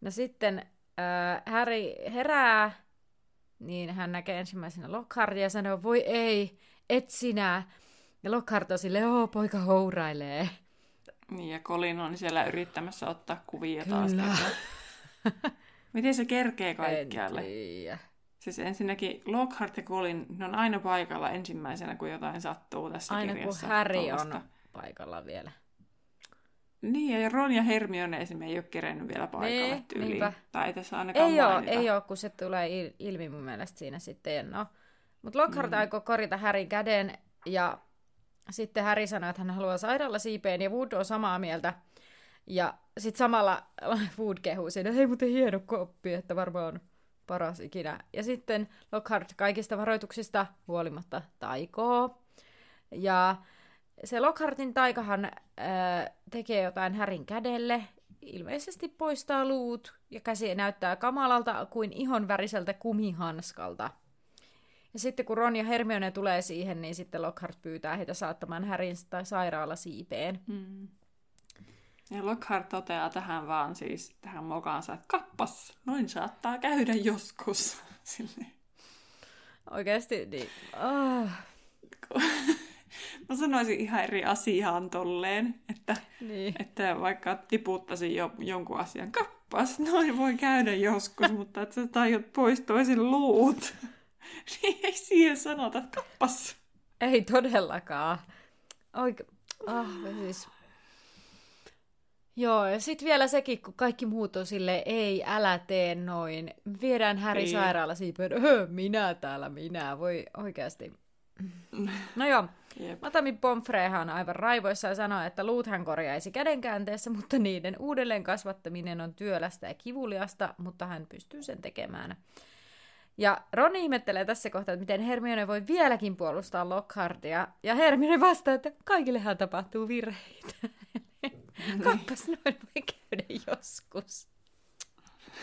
[SPEAKER 2] No sitten äh, Häri herää, niin hän näkee ensimmäisenä Lockhartia ja sanoo, voi ei, et sinä. Ja Lockhart on silleen, oo, poika hourailee.
[SPEAKER 1] Niin, ja Colin on siellä yrittämässä ottaa kuvia taas. Miten se kerkee kaikkialle? En tiedä. Siis ensinnäkin Lockhart ja Colin, ne on aina paikalla ensimmäisenä, kun jotain sattuu tässä
[SPEAKER 2] aina
[SPEAKER 1] kirjassa.
[SPEAKER 2] Aina kun Harry on paikalla vielä.
[SPEAKER 1] Niin, ja Ron ja Hermione esimerkiksi ei ole kerennyt vielä paikalle niin, tyyliin. Niinpä. Tai ei tässä ainakaan
[SPEAKER 2] Ei ole, ei ole, kun se tulee ilmi mun mielestä siinä sitten. No. Mutta Lockhart mm. aikoo korjata Härin käden, ja sitten Harry sanoo, että hän haluaa sairaala siipeen, ja Wood on samaa mieltä. Ja sitten samalla Wood kehuu siinä, hei muuten hieno koppi, että varmaan on paras ikinä. Ja sitten Lockhart kaikista varoituksista huolimatta taikoo. Ja se Lockhartin taikahan ää, tekee jotain Härin kädelle, ilmeisesti poistaa luut, ja käsi näyttää kamalalta kuin ihon väriseltä kumihanskalta. Ja sitten kun Ron ja Hermione tulee siihen, niin sitten Lockhart pyytää heitä saattamaan Härin tai sairaala siipeen. Mm.
[SPEAKER 1] Ja Lockhart toteaa tähän vaan siis tähän mokaansa, että kappas, noin saattaa käydä joskus. Silleen.
[SPEAKER 2] Oikeasti, niin... Oh.
[SPEAKER 1] Mä sanoisin ihan eri asiaan tolleen, että, niin. että vaikka tiputtaisin jo jonkun asian kappas, noin voi käydä joskus, mutta että sä tajut pois toisin luut. niin ei siihen sanota, että kappas.
[SPEAKER 2] Ei todellakaan. Oike... Ah, siis... Joo, ja sitten vielä sekin, kun kaikki muut on sille ei, älä tee noin. Viedään Häri niin. sairaala siipeen, minä täällä, minä. Voi oikeasti. No joo, Jep. Matami Pomfrehan on aivan raivoissa ja sanoo, että luut hän korjaisi kädenkäänteessä, mutta niiden uudelleen kasvattaminen on työlästä ja kivuliasta, mutta hän pystyy sen tekemään. Ja Ron ihmettelee tässä kohtaa, että miten Hermione voi vieläkin puolustaa Lockhartia. Ja Hermione vastaa, että kaikillehan tapahtuu virheitä. Kappas noin voi käydä joskus.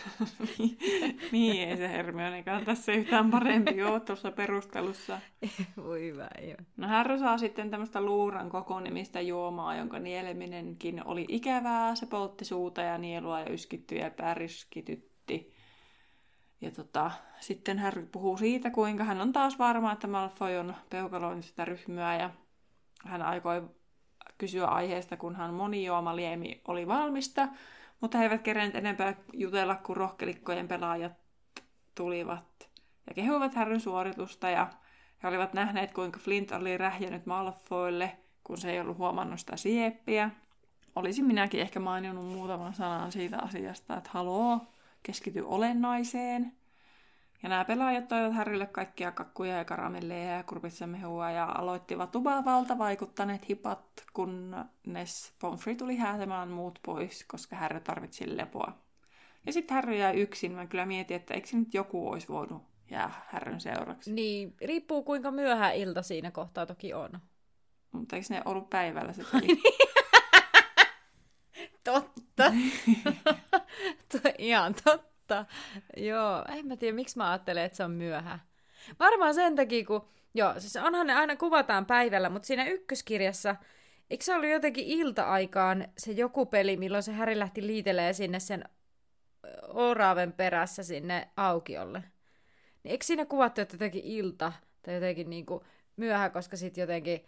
[SPEAKER 1] niin, ei se Hermionekaan tässä yhtään parempi ole tuossa perustelussa.
[SPEAKER 2] Voi väijä.
[SPEAKER 1] No Harry saa sitten tämmöistä luuran koko nimistä juomaa, jonka nieleminenkin oli ikävää. Se poltti suuta ja nielua ja yskittyi ja päriskitytti. Ja tota, sitten Harry puhuu siitä, kuinka hän on taas varma, että Malfoy on peukaloinut sitä ryhmää ja hän aikoi kysyä aiheesta, kunhan monijuomaliemi oli valmista, mutta he eivät kerenneet enempää jutella, kun rohkelikkojen pelaajat tulivat ja kehuivat Harryn suoritusta. Ja he olivat nähneet, kuinka Flint oli rähjännyt Malfoylle, kun se ei ollut huomannut sitä sieppiä. Olisin minäkin ehkä maininnut muutaman sanan siitä asiasta, että haloo, keskity olennaiseen. Ja nämä pelaajat toivat Harrylle kaikkia kakkuja ja karamelleja ja kurpitsamehua ja aloittivat lupavalta vaikuttaneet hipat, kunnes Pomfrey tuli häätämään muut pois, koska Harry tarvitsi lepoa. Ja sitten Harry jäi yksin. Mä kyllä mietin, että eikö nyt joku olisi voinut jää Harryn seuraksi.
[SPEAKER 2] Niin, riippuu kuinka myöhä ilta siinä kohtaa toki on.
[SPEAKER 1] Mutta eikö ne ollut päivällä se peli?
[SPEAKER 2] Totta. Tuo ihan totta. Joo, en mä tiedä, miksi mä ajattelen, että se on myöhä. Varmaan sen takia, kun... Joo, siis onhan ne aina kuvataan päivällä, mutta siinä ykköskirjassa, eikö se ollut jotenkin ilta-aikaan se joku peli, milloin se Häri lähti liitelee sinne sen oraaven perässä sinne aukiolle? Niin eikö siinä kuvattu, että jotenkin ilta tai jotenkin niin kuin myöhä, koska sitten jotenkin...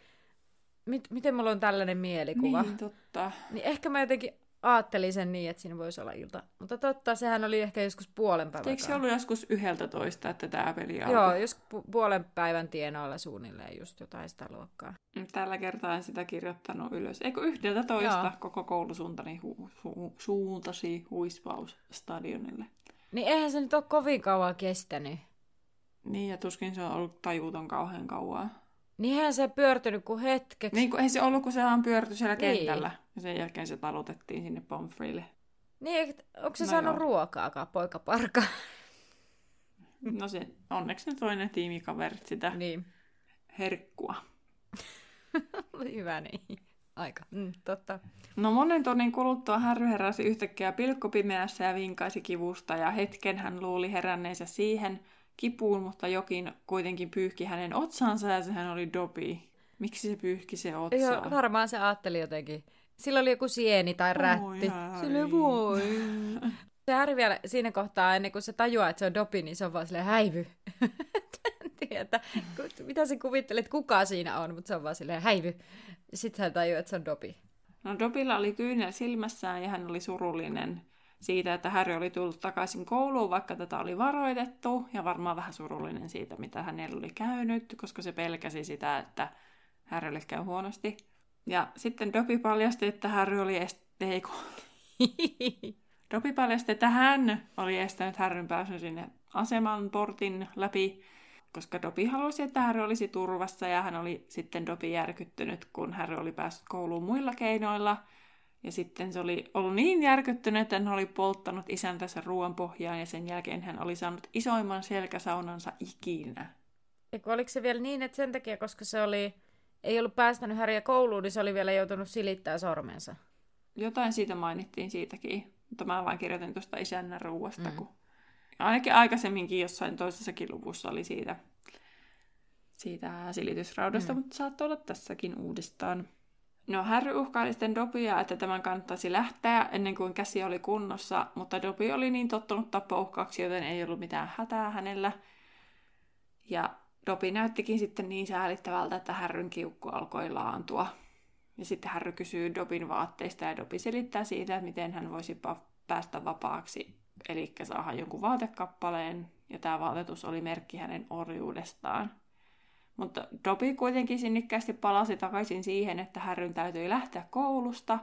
[SPEAKER 2] Mit, miten mulla on tällainen mielikuva?
[SPEAKER 1] Niin, totta.
[SPEAKER 2] Niin ehkä mä jotenkin ajattelin sen niin, että siinä voisi olla ilta. Mutta totta, sehän oli ehkä joskus puolen päivän.
[SPEAKER 1] Eikö se ollut joskus yhdeltä toista, että tämä peli alkoi?
[SPEAKER 2] Joo, jos pu- puolen päivän tienoilla suunnilleen just jotain sitä luokkaa.
[SPEAKER 1] Tällä kertaa en sitä kirjoittanut ylös. Eikö yhdeltä toista Joo. koko koulusuuntani hu- hu- suuntasi huispausstadionille?
[SPEAKER 2] Niin eihän se nyt ole kovin kauan kestänyt.
[SPEAKER 1] Niin, ja tuskin se on ollut tajuuton kauhean kauan.
[SPEAKER 2] Niinhän se pyörtynyt kuin hetkeksi.
[SPEAKER 1] Niin, kun ei se ollut, kun se vaan pyörtyi siellä niin. kentällä. Ja sen jälkeen se talutettiin sinne Pomfreylle.
[SPEAKER 2] Niin, onko se no saanut joo. ruokaakaan, poika parka?
[SPEAKER 1] No se, onneksi ne toinen tiimikaverit sitä niin. herkkua.
[SPEAKER 2] Hyvä niin. Aika, mm, totta.
[SPEAKER 1] No monen tonnin kuluttua Härry heräsi yhtäkkiä pilkkopimeässä ja vinkaisi kivusta, ja hetken hän luuli heränneensä siihen, kipuun, mutta jokin kuitenkin pyyhki hänen otsansa ja sehän oli Dobi. Miksi se pyyhki se otsa?
[SPEAKER 2] Joo, varmaan se ajatteli jotenkin. Sillä oli joku sieni tai rätti. Sille voi. Se Harry vielä siinä kohtaa, ennen kuin se tajuaa, että se on Dobi, niin se on vaan silleen häivy. tiedä, mitä sä kuvittelet, kuka siinä on, mutta se on vaan silleen häivy. Sitten hän tajuaa, että se on Dobi.
[SPEAKER 1] No Dobilla oli kyynel silmässään ja hän oli surullinen siitä, että Harry oli tullut takaisin kouluun, vaikka tätä oli varoitettu, ja varmaan vähän surullinen siitä, mitä hänellä oli käynyt, koska se pelkäsi sitä, että Harrylle käy huonosti. Ja sitten Dobby paljasti, että Harry oli est... Dobby paljasti, että hän oli estänyt Harryn pääsyn sinne aseman portin läpi, koska Dobby halusi, että Harry olisi turvassa, ja hän oli sitten Dobby järkyttynyt, kun Harry oli päässyt kouluun muilla keinoilla – ja sitten se oli ollut niin järkyttynyt, että hän oli polttanut isäntänsä ruoan pohjaan ja sen jälkeen hän oli saanut isoimman selkäsaunansa ikinä.
[SPEAKER 2] Eikö oliko se vielä niin, että sen takia, koska se oli, ei ollut päästänyt Häriä kouluun, niin se oli vielä joutunut silittää sormensa?
[SPEAKER 1] Jotain siitä mainittiin siitäkin, mutta mä vain kirjoitin tuosta isännän ruuasta, mm. kun ainakin aikaisemminkin jossain toisessakin luvussa oli siitä, siitä silitysraudasta, mm. mutta saattoi olla tässäkin uudestaan. No Harry uhkaili sitten Dobia, että tämän kannattaisi lähteä ennen kuin käsi oli kunnossa, mutta Dobby oli niin tottunut tappouhkaaksi, joten ei ollut mitään hätää hänellä. Ja Dobby näyttikin sitten niin säälittävältä, että Härryn kiukku alkoi laantua. Ja sitten Harry kysyy Dobin vaatteista ja Dobby selittää siitä, että miten hän voisi päästä vapaaksi, eli saada jonkun vaatekappaleen, ja tämä vaatetus oli merkki hänen orjuudestaan. Mutta Dobby kuitenkin sinnikkäästi palasi takaisin siihen, että Härryn täytyi lähteä koulusta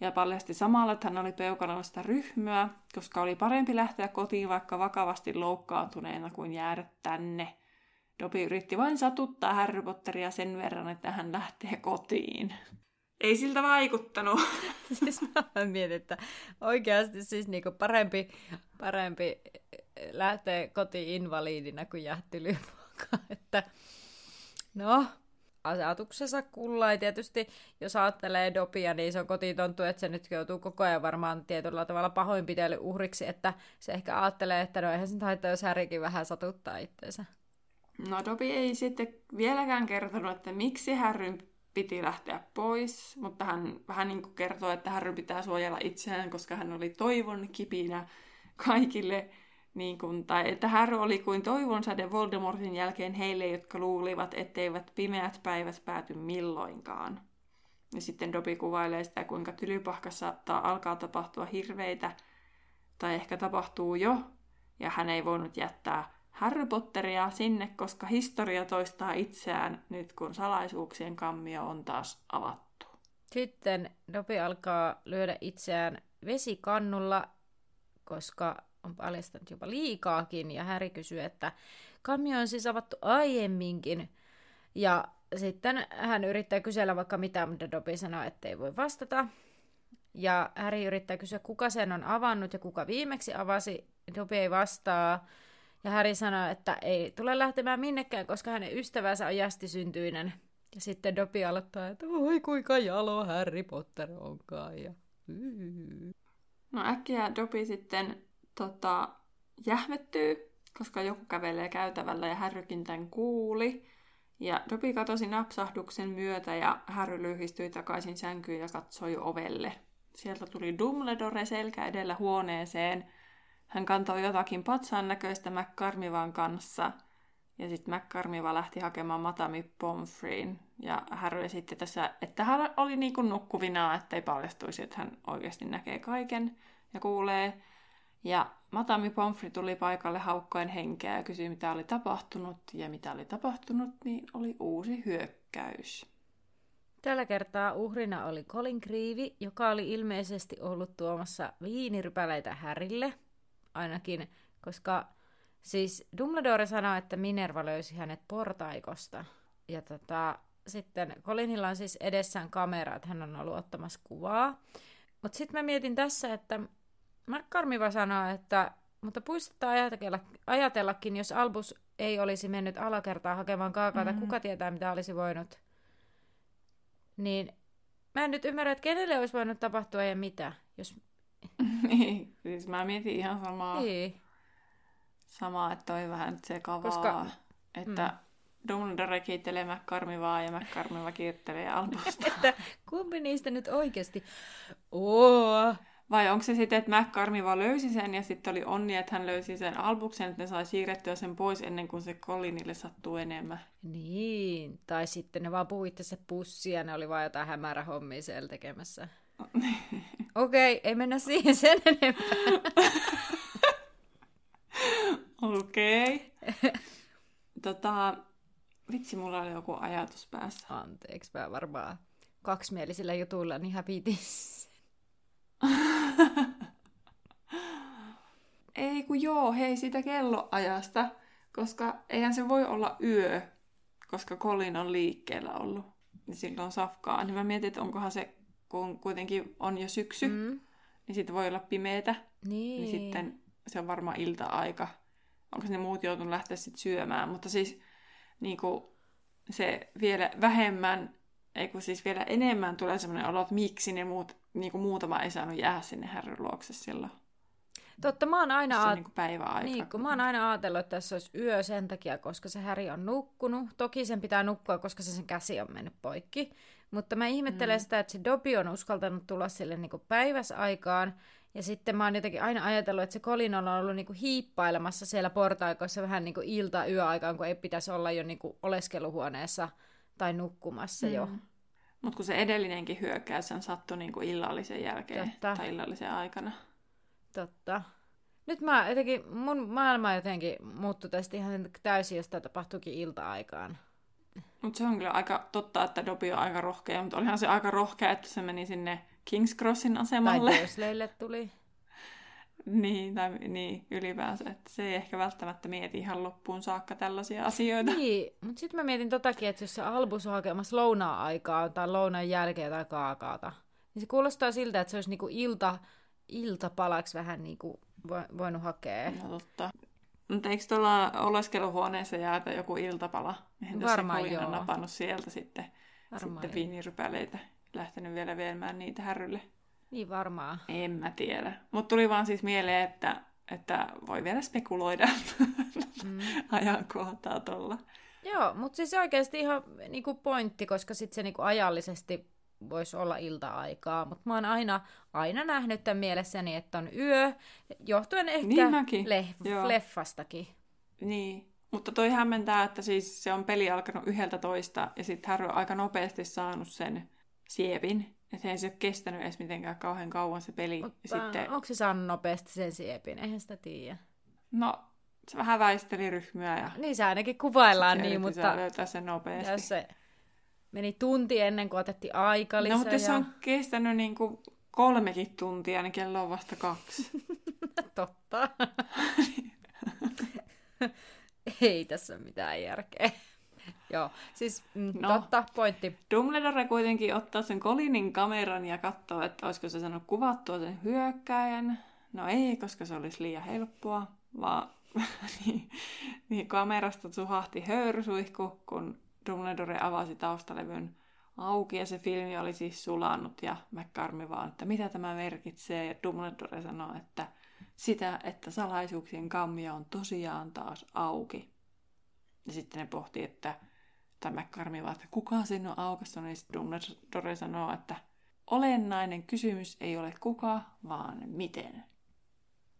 [SPEAKER 1] ja paljasti samalla, että hän oli peukaloista ryhmyä, koska oli parempi lähteä kotiin vaikka vakavasti loukkaantuneena kuin jäädä tänne. Dobby yritti vain satuttaa Harry Potteria sen verran, että hän lähtee kotiin. Ei siltä vaikuttanut.
[SPEAKER 2] siis mä mietin, että oikeasti siis niinku parempi, parempi lähteä kotiin invaliidina kuin jähtylypoika. Että No, ajatuksensa kulla. tietysti, jos ajattelee dopia, niin se on kotitonttu, että se nyt joutuu koko ajan varmaan tietyllä tavalla pahoinpitely uhriksi, että se ehkä ajattelee, että no eihän se haittaa, jos Härikin vähän satuttaa itseensä.
[SPEAKER 1] No Dobi ei sitten vieläkään kertonut, että miksi Harryn piti lähteä pois, mutta hän vähän niin kuin kertoo, että Harry pitää suojella itseään, koska hän oli toivon kipinä kaikille niin kuin, tai että Harry oli kuin toivonsäde Voldemortin jälkeen heille, jotka luulivat, etteivät pimeät päivät pääty milloinkaan. Ja sitten Dobby kuvailee sitä, kuinka tylypahkassa saattaa alkaa tapahtua hirveitä, tai ehkä tapahtuu jo, ja hän ei voinut jättää Harry Potteria sinne, koska historia toistaa itseään nyt, kun salaisuuksien kammio on taas avattu.
[SPEAKER 2] Sitten Dobby alkaa lyödä itseään vesikannulla, koska on paljastanut jopa liikaakin, ja Häri kysyy, että kammio on siis avattu aiemminkin, ja sitten hän yrittää kysellä vaikka mitä, mutta Dobby sanoo, että ei voi vastata. Ja Häri yrittää kysyä, kuka sen on avannut ja kuka viimeksi avasi. Dobby ei vastaa. Ja Häri sanoo, että ei tule lähtemään minnekään, koska hänen ystävänsä on jästisyntyinen. Ja sitten Dobby aloittaa, että voi kuinka jalo Harry Potter onkaan. Ja...
[SPEAKER 1] No äkkiä Dobby sitten tota, jähmettyy, koska joku kävelee käytävällä ja Harrykin tämän kuuli. Ja Dobby katosi napsahduksen myötä ja Harry lyhistyi takaisin sänkyyn ja katsoi ovelle. Sieltä tuli Dumbledore selkä edellä huoneeseen. Hän kantoi jotakin patsaan näköistä McCarmivan kanssa. Ja sitten McCarmiva lähti hakemaan Matami Pomfreyn. Ja Harry esitti tässä, että hän oli niin kuin nukkuvina, ettei paljastuisi, että hän oikeasti näkee kaiken ja kuulee. Ja Matami Pomfrey tuli paikalle haukkoen henkeä ja kysyi, mitä oli tapahtunut. Ja mitä oli tapahtunut, niin oli uusi hyökkäys.
[SPEAKER 2] Tällä kertaa uhrina oli Colin Creevy, joka oli ilmeisesti ollut tuomassa viinirypäleitä Härille, ainakin, koska siis Dumbledore sanoi, että Minerva löysi hänet portaikosta. Ja tota, sitten Colinilla on siis edessään kamera, että hän on ollut ottamassa kuvaa. Mutta sitten mä mietin tässä, että McCarmiva sanoo, että mutta puistuttaa ajatella, ajatellakin, jos Albus ei olisi mennyt alakertaa hakemaan kaakaata, mm-hmm. kuka tietää, mitä olisi voinut. Niin mä en nyt ymmärrä, että kenelle olisi voinut tapahtua ja mitä. Jos...
[SPEAKER 1] niin, siis mä mietin ihan samaa. Niin. Samaa, että toi vähän sekavaa. Koska... Että mm. Dumbledore kiittelee McCarmivaa ja McCarmiva kiittelee Albusta.
[SPEAKER 2] että kumpi niistä nyt oikeasti? Oo,
[SPEAKER 1] vai onko se sitten, että McCarmi vaan löysi sen ja sitten oli onni, että hän löysi sen albuksen, että ne sai siirrettyä sen pois ennen kuin se Colinille sattuu enemmän.
[SPEAKER 2] Niin, tai sitten ne vaan puhuitte se pussi ja ne oli vaan jotain hämärä hommia siellä tekemässä. Okei, okay, ei mennä siihen sen enempää.
[SPEAKER 1] Okei. Okay. tota, vitsi, mulla oli joku ajatus päässä.
[SPEAKER 2] Anteeksi, mä varmaan kaksimielisillä jutuilla niin häpitis.
[SPEAKER 1] Ei kun joo, hei sitä kelloajasta, koska eihän se voi olla yö, koska Colin on liikkeellä ollut. Niin silloin safkaa. Niin mä mietin, että onkohan se, kun kuitenkin on jo syksy, mm. niin sitten voi olla pimeetä. Niin. niin sitten se on varmaan ilta-aika. Onko ne muut joutunut lähteä sitten syömään. Mutta siis niin kuin, se vielä vähemmän, ei kun siis vielä enemmän tulee semmoinen olo, että miksi ne muut niin kuin muutama ei saanut jäädä sinne Harry luokse silloin.
[SPEAKER 2] Totta, mä oon aina,
[SPEAKER 1] aat... niin päiväaika.
[SPEAKER 2] Niin, kun mä oon aina ajatellut, että tässä olisi yö sen takia, koska se Häri on nukkunut. Toki sen pitää nukkua, koska se sen käsi on mennyt poikki. Mutta mä ihmettelen mm. sitä, että se Dobby on uskaltanut tulla sille niin päiväsaikaan. Ja sitten mä oon jotenkin aina ajatellut, että se Colin on ollut niin kuin hiippailemassa siellä portaikossa vähän niin kuin ilta-yöaikaan, kun ei pitäisi olla jo niin kuin oleskeluhuoneessa tai nukkumassa mm. jo.
[SPEAKER 1] Mutta kun se edellinenkin hyökkäys on sattu niin kuin illallisen jälkeen Totta. tai illallisen aikana.
[SPEAKER 2] Totta. Nyt mä jotenkin, mun maailma jotenkin muuttui tästä ihan täysin, jos tämä tapahtuikin ilta-aikaan.
[SPEAKER 1] Mutta se on kyllä aika totta, että Dobby on aika rohkea, mutta olihan se aika rohkea, että se meni sinne King's Crossin asemalle.
[SPEAKER 2] Tai Dursleylle tuli.
[SPEAKER 1] Niin, tai niin, ylipäänsä. Että se ei ehkä välttämättä mieti ihan loppuun saakka tällaisia asioita.
[SPEAKER 2] Niin, mutta sitten mä mietin totakin, että jos se Albus on hakemassa lounaa-aikaa tai lounaan jälkeen tai kaakaata, niin se kuulostaa siltä, että se olisi niinku ilta, iltapalaksi vähän niinku voinut hakea.
[SPEAKER 1] No totta. Mutta eikö tuolla oleskeluhuoneessa jäätä joku iltapala? Eihän Varmaan joo. on napannut sieltä sitten, Varmaan sitten viinirypäleitä. Lähtenyt vielä viemään niitä härrylle.
[SPEAKER 2] Niin varmaan.
[SPEAKER 1] En mä tiedä. Mutta tuli vaan siis mieleen, että, että voi vielä spekuloida mm. ajankohtaa tuolla.
[SPEAKER 2] Joo, mutta siis oikeasti ihan niinku pointti, koska sitten se niinku ajallisesti voisi olla ilta-aikaa, mutta mä oon aina, aina nähnyt tämän mielessäni, että on yö, johtuen ehkä niin le- leffastakin.
[SPEAKER 1] Niin, mutta toi hämmentää, että siis se on peli alkanut yhdeltä toista ja sitten Harry on aika nopeasti saanut sen siepin, että ei se ole kestänyt edes mitenkään kauhean kauan se peli.
[SPEAKER 2] Mutta sitten... onko se saanut nopeasti sen siepin? Eihän sitä tiedä.
[SPEAKER 1] No, se vähän väisteli ryhmää. Ja...
[SPEAKER 2] Niin se ainakin kuvaillaan niin, mutta...
[SPEAKER 1] löytää sen nopeasti. Jos
[SPEAKER 2] se meni tunti ennen kuin otettiin aika lisää.
[SPEAKER 1] No, mutta ja... se on kestänyt niin kuin kolmekin tuntia, niin kello on vasta kaksi.
[SPEAKER 2] Totta. ei tässä mitään järkeä. Joo, siis mm, no, totta, pointti.
[SPEAKER 1] Dumbledore kuitenkin ottaa sen Colinin kameran ja katsoo, että olisiko se sanonut kuvattua sen hyökkäjän. No ei, koska se olisi liian helppoa, vaan niin, niin kamerasta suhahti höyrysuihku, kun Dumbledore avasi taustalevyn auki ja se filmi oli siis sulannut ja McCarmy vaan, että mitä tämä merkitsee. Ja Dumbledore sanoi, että sitä, että salaisuuksien kammio on tosiaan taas auki. Ja sitten ne pohti, että tämä McCarmy vaan, että kuka sinne on aukassut, niin sitten Dumbledore sanoo, että olennainen kysymys ei ole kuka, vaan miten.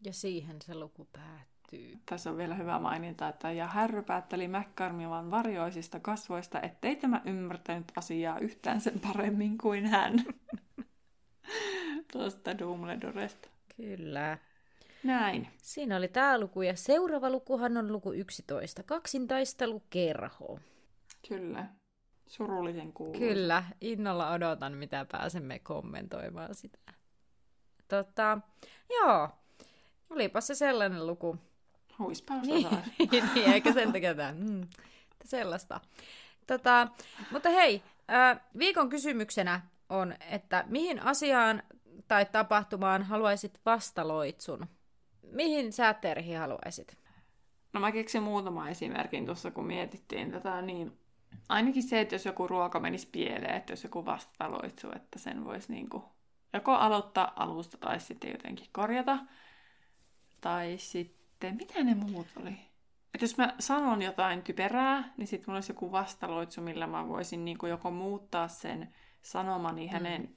[SPEAKER 2] Ja siihen se luku päättyy.
[SPEAKER 1] Tässä on vielä hyvä maininta, että ja Harry päätteli McCarmivan varjoisista kasvoista, ettei tämä ymmärtänyt asiaa yhtään sen paremmin kuin hän. Tuosta Dumbledoresta.
[SPEAKER 2] Kyllä.
[SPEAKER 1] Näin.
[SPEAKER 2] Siinä oli tämä luku ja seuraava lukuhan on luku 11. Kaksintaistelu kerho.
[SPEAKER 1] Kyllä. Surullisen kuuluisa.
[SPEAKER 2] Kyllä, innolla odotan, mitä pääsemme kommentoimaan sitä. Tota, joo, olipa se sellainen luku.
[SPEAKER 1] Huispausta
[SPEAKER 2] Niin,
[SPEAKER 1] taas.
[SPEAKER 2] niin eikä sen takia tämä, mm, sellaista. Tota, mutta hei, viikon kysymyksenä on, että mihin asiaan tai tapahtumaan haluaisit vastaloitsun? Mihin sä Terhi haluaisit?
[SPEAKER 1] No mä keksin muutama esimerkin tuossa, kun mietittiin tätä, niin ainakin se, että jos joku ruoka menisi pieleen, että jos joku vastaloitsu, että sen voisi niinku joko aloittaa alusta tai sitten jotenkin korjata. Tai sitten, mitä ne muut oli? Että jos mä sanon jotain typerää, niin sitten mulla olisi joku vastaloitsu, millä mä voisin niinku joko muuttaa sen sanomani hänen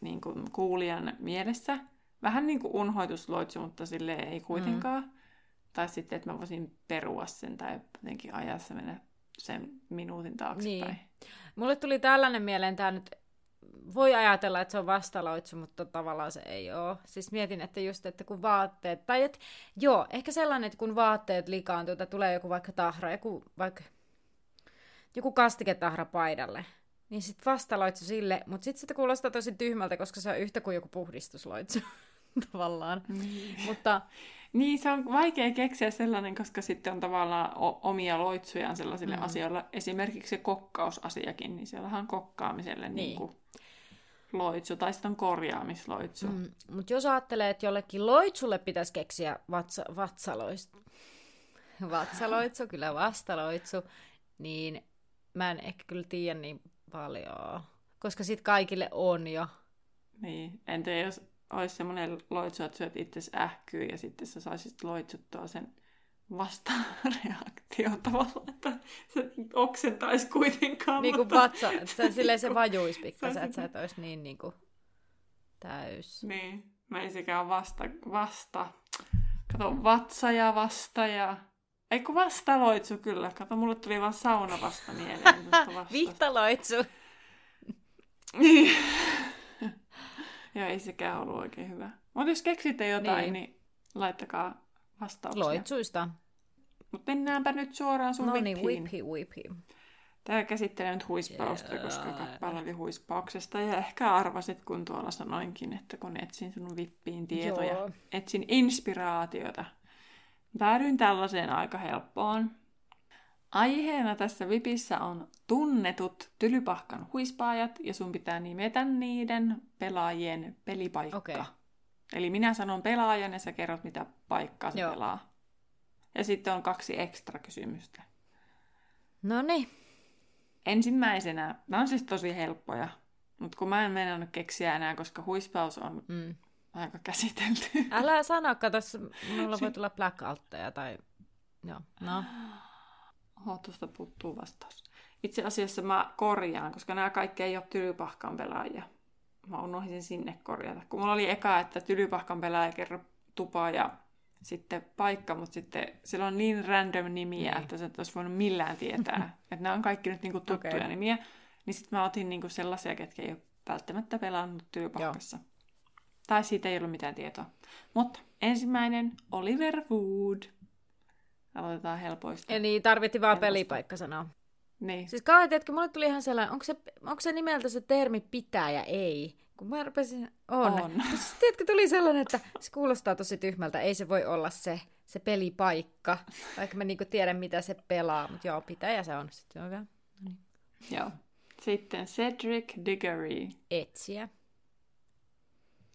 [SPEAKER 1] niin kuin kuulijan mielessä. Vähän niin kuin unhoitusloitsu, mutta sille ei kuitenkaan. Mm. Tai sitten, että mä voisin perua sen tai jotenkin ajassa mennä sen minuutin taaksepäin.
[SPEAKER 2] Niin. Mulle tuli tällainen mieleen, tämä nyt voi ajatella, että se on vastaloitsu, mutta tavallaan se ei ole. Siis mietin, että just, että kun vaatteet, tai et, joo, ehkä sellainen, että kun vaatteet likaantuu, tai tulee joku vaikka tahra, joku vaikka joku kastiketahra paidalle, niin sitten vastaloitsu sille, mutta sitten sitä kuulostaa tosi tyhmältä, koska se on yhtä kuin joku puhdistusloitsu tavallaan.
[SPEAKER 1] Niin.
[SPEAKER 2] Mutta
[SPEAKER 1] Niin, se on vaikea keksiä sellainen, koska sitten on tavallaan omia loitsujaan sellaisille mm. asioille. Esimerkiksi se kokkausasiakin, niin siellähän on kokkaamiselle niin.
[SPEAKER 2] Niin.
[SPEAKER 1] Kuin loitsu, tai sitten on korjaamisloitsu. Mm.
[SPEAKER 2] Mutta jos ajattelee, että jollekin loitsulle pitäisi keksiä vatsa, vatsaloitsu, vatsaloitsu, kyllä vastaloitsu, niin mä en ehkä kyllä tiedä niin paljon, koska sit kaikille on jo.
[SPEAKER 1] Niin, en tiedä, jos olisi semmoinen loitsu, että syöt itse ähkyy ja sitten sä saisit loitsuttua sen vastareaktio tavallaan, että se oksentaisi kuitenkaan.
[SPEAKER 2] Niin kuin vatsa, että se, silleen se
[SPEAKER 1] Niinku-
[SPEAKER 2] vajuisi pikkasen,
[SPEAKER 1] se-
[SPEAKER 2] että sä et olisi niin, niin kuin täys.
[SPEAKER 1] Niin, mä ei sekään vasta, vasta. Kato, vatsa ja vasta ja... Ei kun vastaloitsu kyllä. Kato, mulle tuli vaan sauna vasta mieleen. vasta.
[SPEAKER 2] Vihtaloitsu.
[SPEAKER 1] Niin. Joo, ei sekään ollut oikein hyvä. Mutta jos keksitte jotain,
[SPEAKER 2] Niin.
[SPEAKER 1] niin, laittakaa vastauksia.
[SPEAKER 2] Loitsuista.
[SPEAKER 1] Mutta mennäänpä nyt suoraan sun
[SPEAKER 2] No niin,
[SPEAKER 1] whippiin.
[SPEAKER 2] whippi, whippi.
[SPEAKER 1] Tämä käsittelee nyt huispausta,
[SPEAKER 2] Jaa.
[SPEAKER 1] koska kappale oli huispauksesta. Ja ehkä arvasit, kun tuolla sanoinkin, että kun etsin sun vippiin tietoja,
[SPEAKER 2] Joo.
[SPEAKER 1] etsin inspiraatiota. Päädyin tällaiseen aika helppoon. Aiheena tässä vipissä on tunnetut tylypahkan huispaajat, ja sun pitää nimetä niiden pelaajien pelipaikka.
[SPEAKER 2] Okei.
[SPEAKER 1] Eli minä sanon pelaajan, ja sä kerrot, mitä paikkaa se
[SPEAKER 2] Joo.
[SPEAKER 1] pelaa. Ja sitten on kaksi ekstra kysymystä.
[SPEAKER 2] No niin.
[SPEAKER 1] Ensimmäisenä, nämä on siis tosi helppoja, mutta kun mä en mennä keksiä enää, koska huispaus on
[SPEAKER 2] Mm.
[SPEAKER 1] aika käsitelty.
[SPEAKER 2] Älä sano, kato, mulla voi tulla blackoutteja tai... Joo, no.
[SPEAKER 1] Oho, tuosta puuttuu vastaus. Itse asiassa mä korjaan, koska nämä kaikki ei ole tylypahkan pelaajia. Mä unohdin sinne korjata. Kun mulla oli eka, että tylypahkan pelaaja kerro tupa ja sitten paikka, mutta sitten siellä on niin random nimiä,
[SPEAKER 2] Niin.
[SPEAKER 1] että sä et olisi voinut millään tietää. että nämä on kaikki nyt niinku tuttuja
[SPEAKER 2] Okei.
[SPEAKER 1] nimiä. Niin sitten mä otin niinku sellaisia, ketkä ei ole välttämättä pelannut tylypahkassa. Tai siitä ei ollut mitään tietoa. Mutta ensimmäinen, Oliver Wood. Aloitetaan helpoista.
[SPEAKER 2] Eli tarvittiin vaan
[SPEAKER 1] Helposti.
[SPEAKER 2] pelipaikka sanoa.
[SPEAKER 1] Niin.
[SPEAKER 2] Siis kauhean, tiedätkö, mulle tuli ihan sellainen, onko se, onko se nimeltä se termi pitää ja ei? Kun mä rupesin, on.
[SPEAKER 1] On.
[SPEAKER 2] Siis, tiedätkö, tuli sellainen, että se kuulostaa tosi tyhmältä, ei se voi olla se, se pelipaikka, vaikka mä niinku tiedän, mitä se pelaa, mutta joo, pitäjä se on. Sitten okay.
[SPEAKER 1] Joo. Sitten Cedric Diggory.
[SPEAKER 2] Etsiä.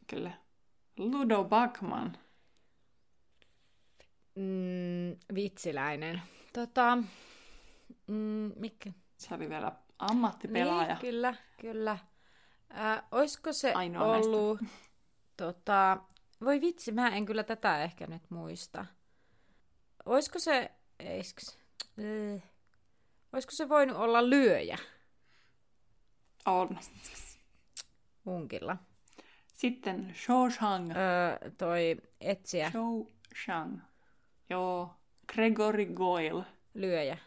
[SPEAKER 1] Kyllä. Ludo Bachman.
[SPEAKER 2] Mm, vitsiläinen. Tota, mm, mikä?
[SPEAKER 1] Se oli vielä ammattipelaaja.
[SPEAKER 2] Niin, kyllä, kyllä. Äh, olisiko se
[SPEAKER 1] Ainoa
[SPEAKER 2] ollut... Tota, voi vitsi, mä en kyllä tätä ehkä nyt muista. Olisiko se... Eiks, äh, olisiko se voinut olla lyöjä
[SPEAKER 1] On.
[SPEAKER 2] munkilla?
[SPEAKER 1] Sitten Shawshang.
[SPEAKER 2] Öö, toi etsiä,
[SPEAKER 1] Shawshang. Joo. Gregory Goyle.
[SPEAKER 2] lyöjä.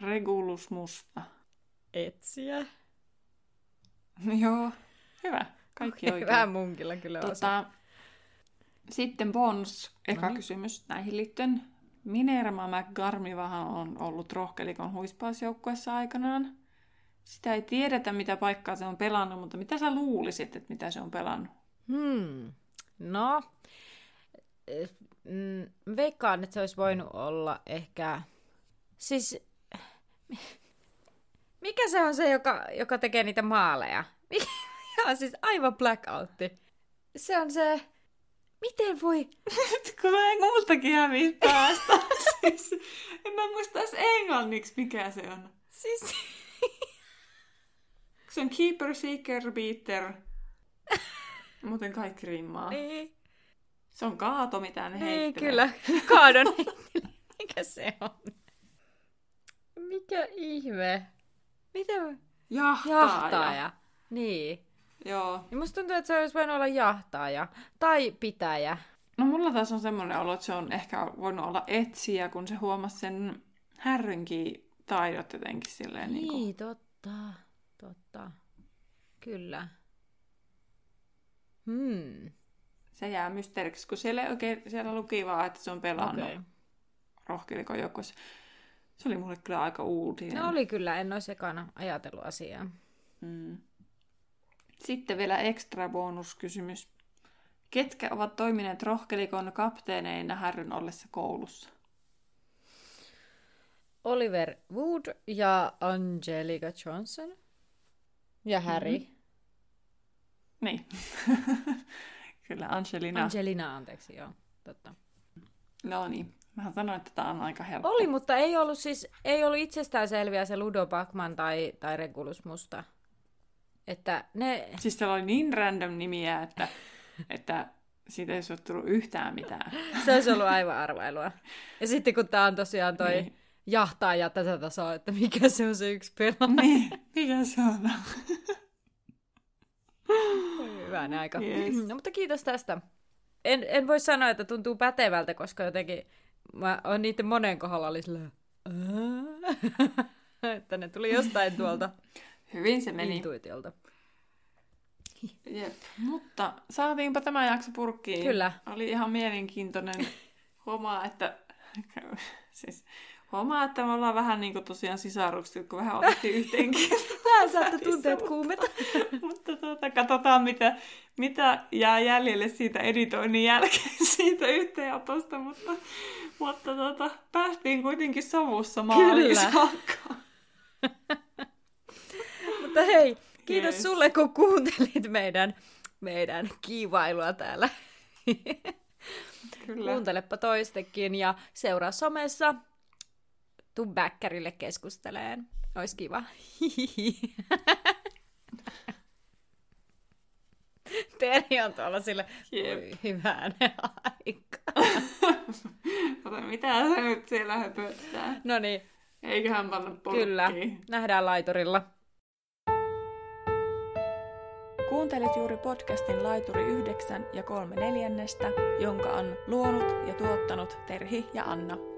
[SPEAKER 1] Regulus Musta.
[SPEAKER 2] Etsiä.
[SPEAKER 1] Joo. Hyvä. Kaikki oikein.
[SPEAKER 2] Vähän munkilla kyllä tota...
[SPEAKER 1] Sitten Bons, eka
[SPEAKER 2] Noniin.
[SPEAKER 1] kysymys näihin liittyen. Minerva McGarmivahan on ollut rohkelikon huispausjoukkuessa aikanaan. Sitä ei tiedetä, mitä paikkaa se on pelannut, mutta mitä sä luulisit, että mitä se on pelannut?
[SPEAKER 2] Hmm. No, mm, veikkaan, että se olisi voinut olla ehkä... Siis, mikä se on se, joka, joka tekee niitä maaleja? Mikä on siis aivan blackoutti. Se on se... Miten voi...
[SPEAKER 1] Kun mä en multakin hävisi päästä. siis, en mä muista edes englanniksi, mikä se on.
[SPEAKER 2] Siis...
[SPEAKER 1] Se on keeper, seeker, beater. Muuten kaikki rimmaa.
[SPEAKER 2] niin,
[SPEAKER 1] Se on kaato, mitä ne
[SPEAKER 2] niin
[SPEAKER 1] heittelee.
[SPEAKER 2] kyllä. Kaadon heittelee. Mikä se on? Mikä ihme? Miten...
[SPEAKER 1] Jahtaaja.
[SPEAKER 2] Jahtaaja. Niin.
[SPEAKER 1] Joo.
[SPEAKER 2] Niin musta tuntuu, että se olisi voinut olla jahtaaja. Tai pitäjä.
[SPEAKER 1] No mulla taas on semmoinen olo, että se on ehkä voinut olla etsiä, kun se huomasi sen härrynkin taidot jotenkin silleen niin,
[SPEAKER 2] Niin,
[SPEAKER 1] niin
[SPEAKER 2] totta. Totta. Kyllä. Hmm.
[SPEAKER 1] Se jää mysteeriksi, kun siellä, ei oikein, siellä luki vaan, että se on pelannut okay. rohkelikon. Se oli mulle kyllä aika uutinen.
[SPEAKER 2] No oli kyllä, en olisi ekana ajatellut asiaa.
[SPEAKER 1] Mm. Sitten vielä ekstra bonuskysymys. Ketkä ovat toimineet rohkelikon kapteeneina härryn ollessa koulussa?
[SPEAKER 2] Oliver Wood ja Angelica Johnson. Ja Harry. Mm-hmm.
[SPEAKER 1] Niin. kyllä, Angelina.
[SPEAKER 2] Angelina, anteeksi, joo. Totta.
[SPEAKER 1] no niin. Mähän sanoin, että tämä on aika helppo.
[SPEAKER 2] Oli, mutta ei ollut siis, ei ollut itsestäänselviä se Ludo Backman tai, tai Regulus Musta. Että ne,
[SPEAKER 1] Siis siellä oli niin random nimiä, että, että siitä ei olisi tullut yhtään mitään.
[SPEAKER 2] se olisi ollut aivan arvailua. Ja sitten kun tämä on tosiaan toi
[SPEAKER 1] niin.
[SPEAKER 2] jahtaaja tätä tasoa, että mikä se on se yksi pelaaja.
[SPEAKER 1] niin, mikä se on?
[SPEAKER 2] Hyvänä aika.
[SPEAKER 1] Yes.
[SPEAKER 2] No, mutta kiitos tästä. En, en voi sanoa, että tuntuu pätevältä, koska jotenkin mä oon niiden monen kohdalla oli silleen, "Ää?" että ne tuli jostain tuolta
[SPEAKER 1] Hyvin se meni.
[SPEAKER 2] intuitiolta.
[SPEAKER 1] Jep. Mutta saatiinpa tämä jakso purkkiin.
[SPEAKER 2] Kyllä.
[SPEAKER 1] Oli ihan mielenkiintoinen. Huomaa, että... siis, huomaa, että me ollaan vähän niin kuin tosiaan sisarukset, kun vähän otettiin yhteenkin.
[SPEAKER 2] Vähän saatte tunteet kuumeta.
[SPEAKER 1] Mutta tuota, katsotaan, mitä, mitä jää jäljelle siitä editoinnin jälkeen siitä yhteenotosta, mutta, mutta tuota, päästiin kuitenkin sovussa maaliin saakka.
[SPEAKER 2] Mutta hei, kiitos
[SPEAKER 1] Yes.
[SPEAKER 2] sulle, kun kuuntelit meidän, meidän kiivailua täällä.
[SPEAKER 1] Kyllä.
[SPEAKER 2] Kuuntelepa toistekin ja seuraa somessa. Tuu bäkkärille keskusteleen. Ois kiva. Teri on tuolla sille,
[SPEAKER 1] Jep.
[SPEAKER 2] Oi, hyvän aika.
[SPEAKER 1] Ota, mitä se nyt siellä höpöttää?
[SPEAKER 2] No niin,
[SPEAKER 1] Eiköhän panna purkkiin.
[SPEAKER 2] kyllä. Nähdään laiturilla.
[SPEAKER 1] Kuuntelit juuri podcastin Laituri 9 ja 3 neljännestä, jonka on luonut ja tuottanut Terhi ja Anna.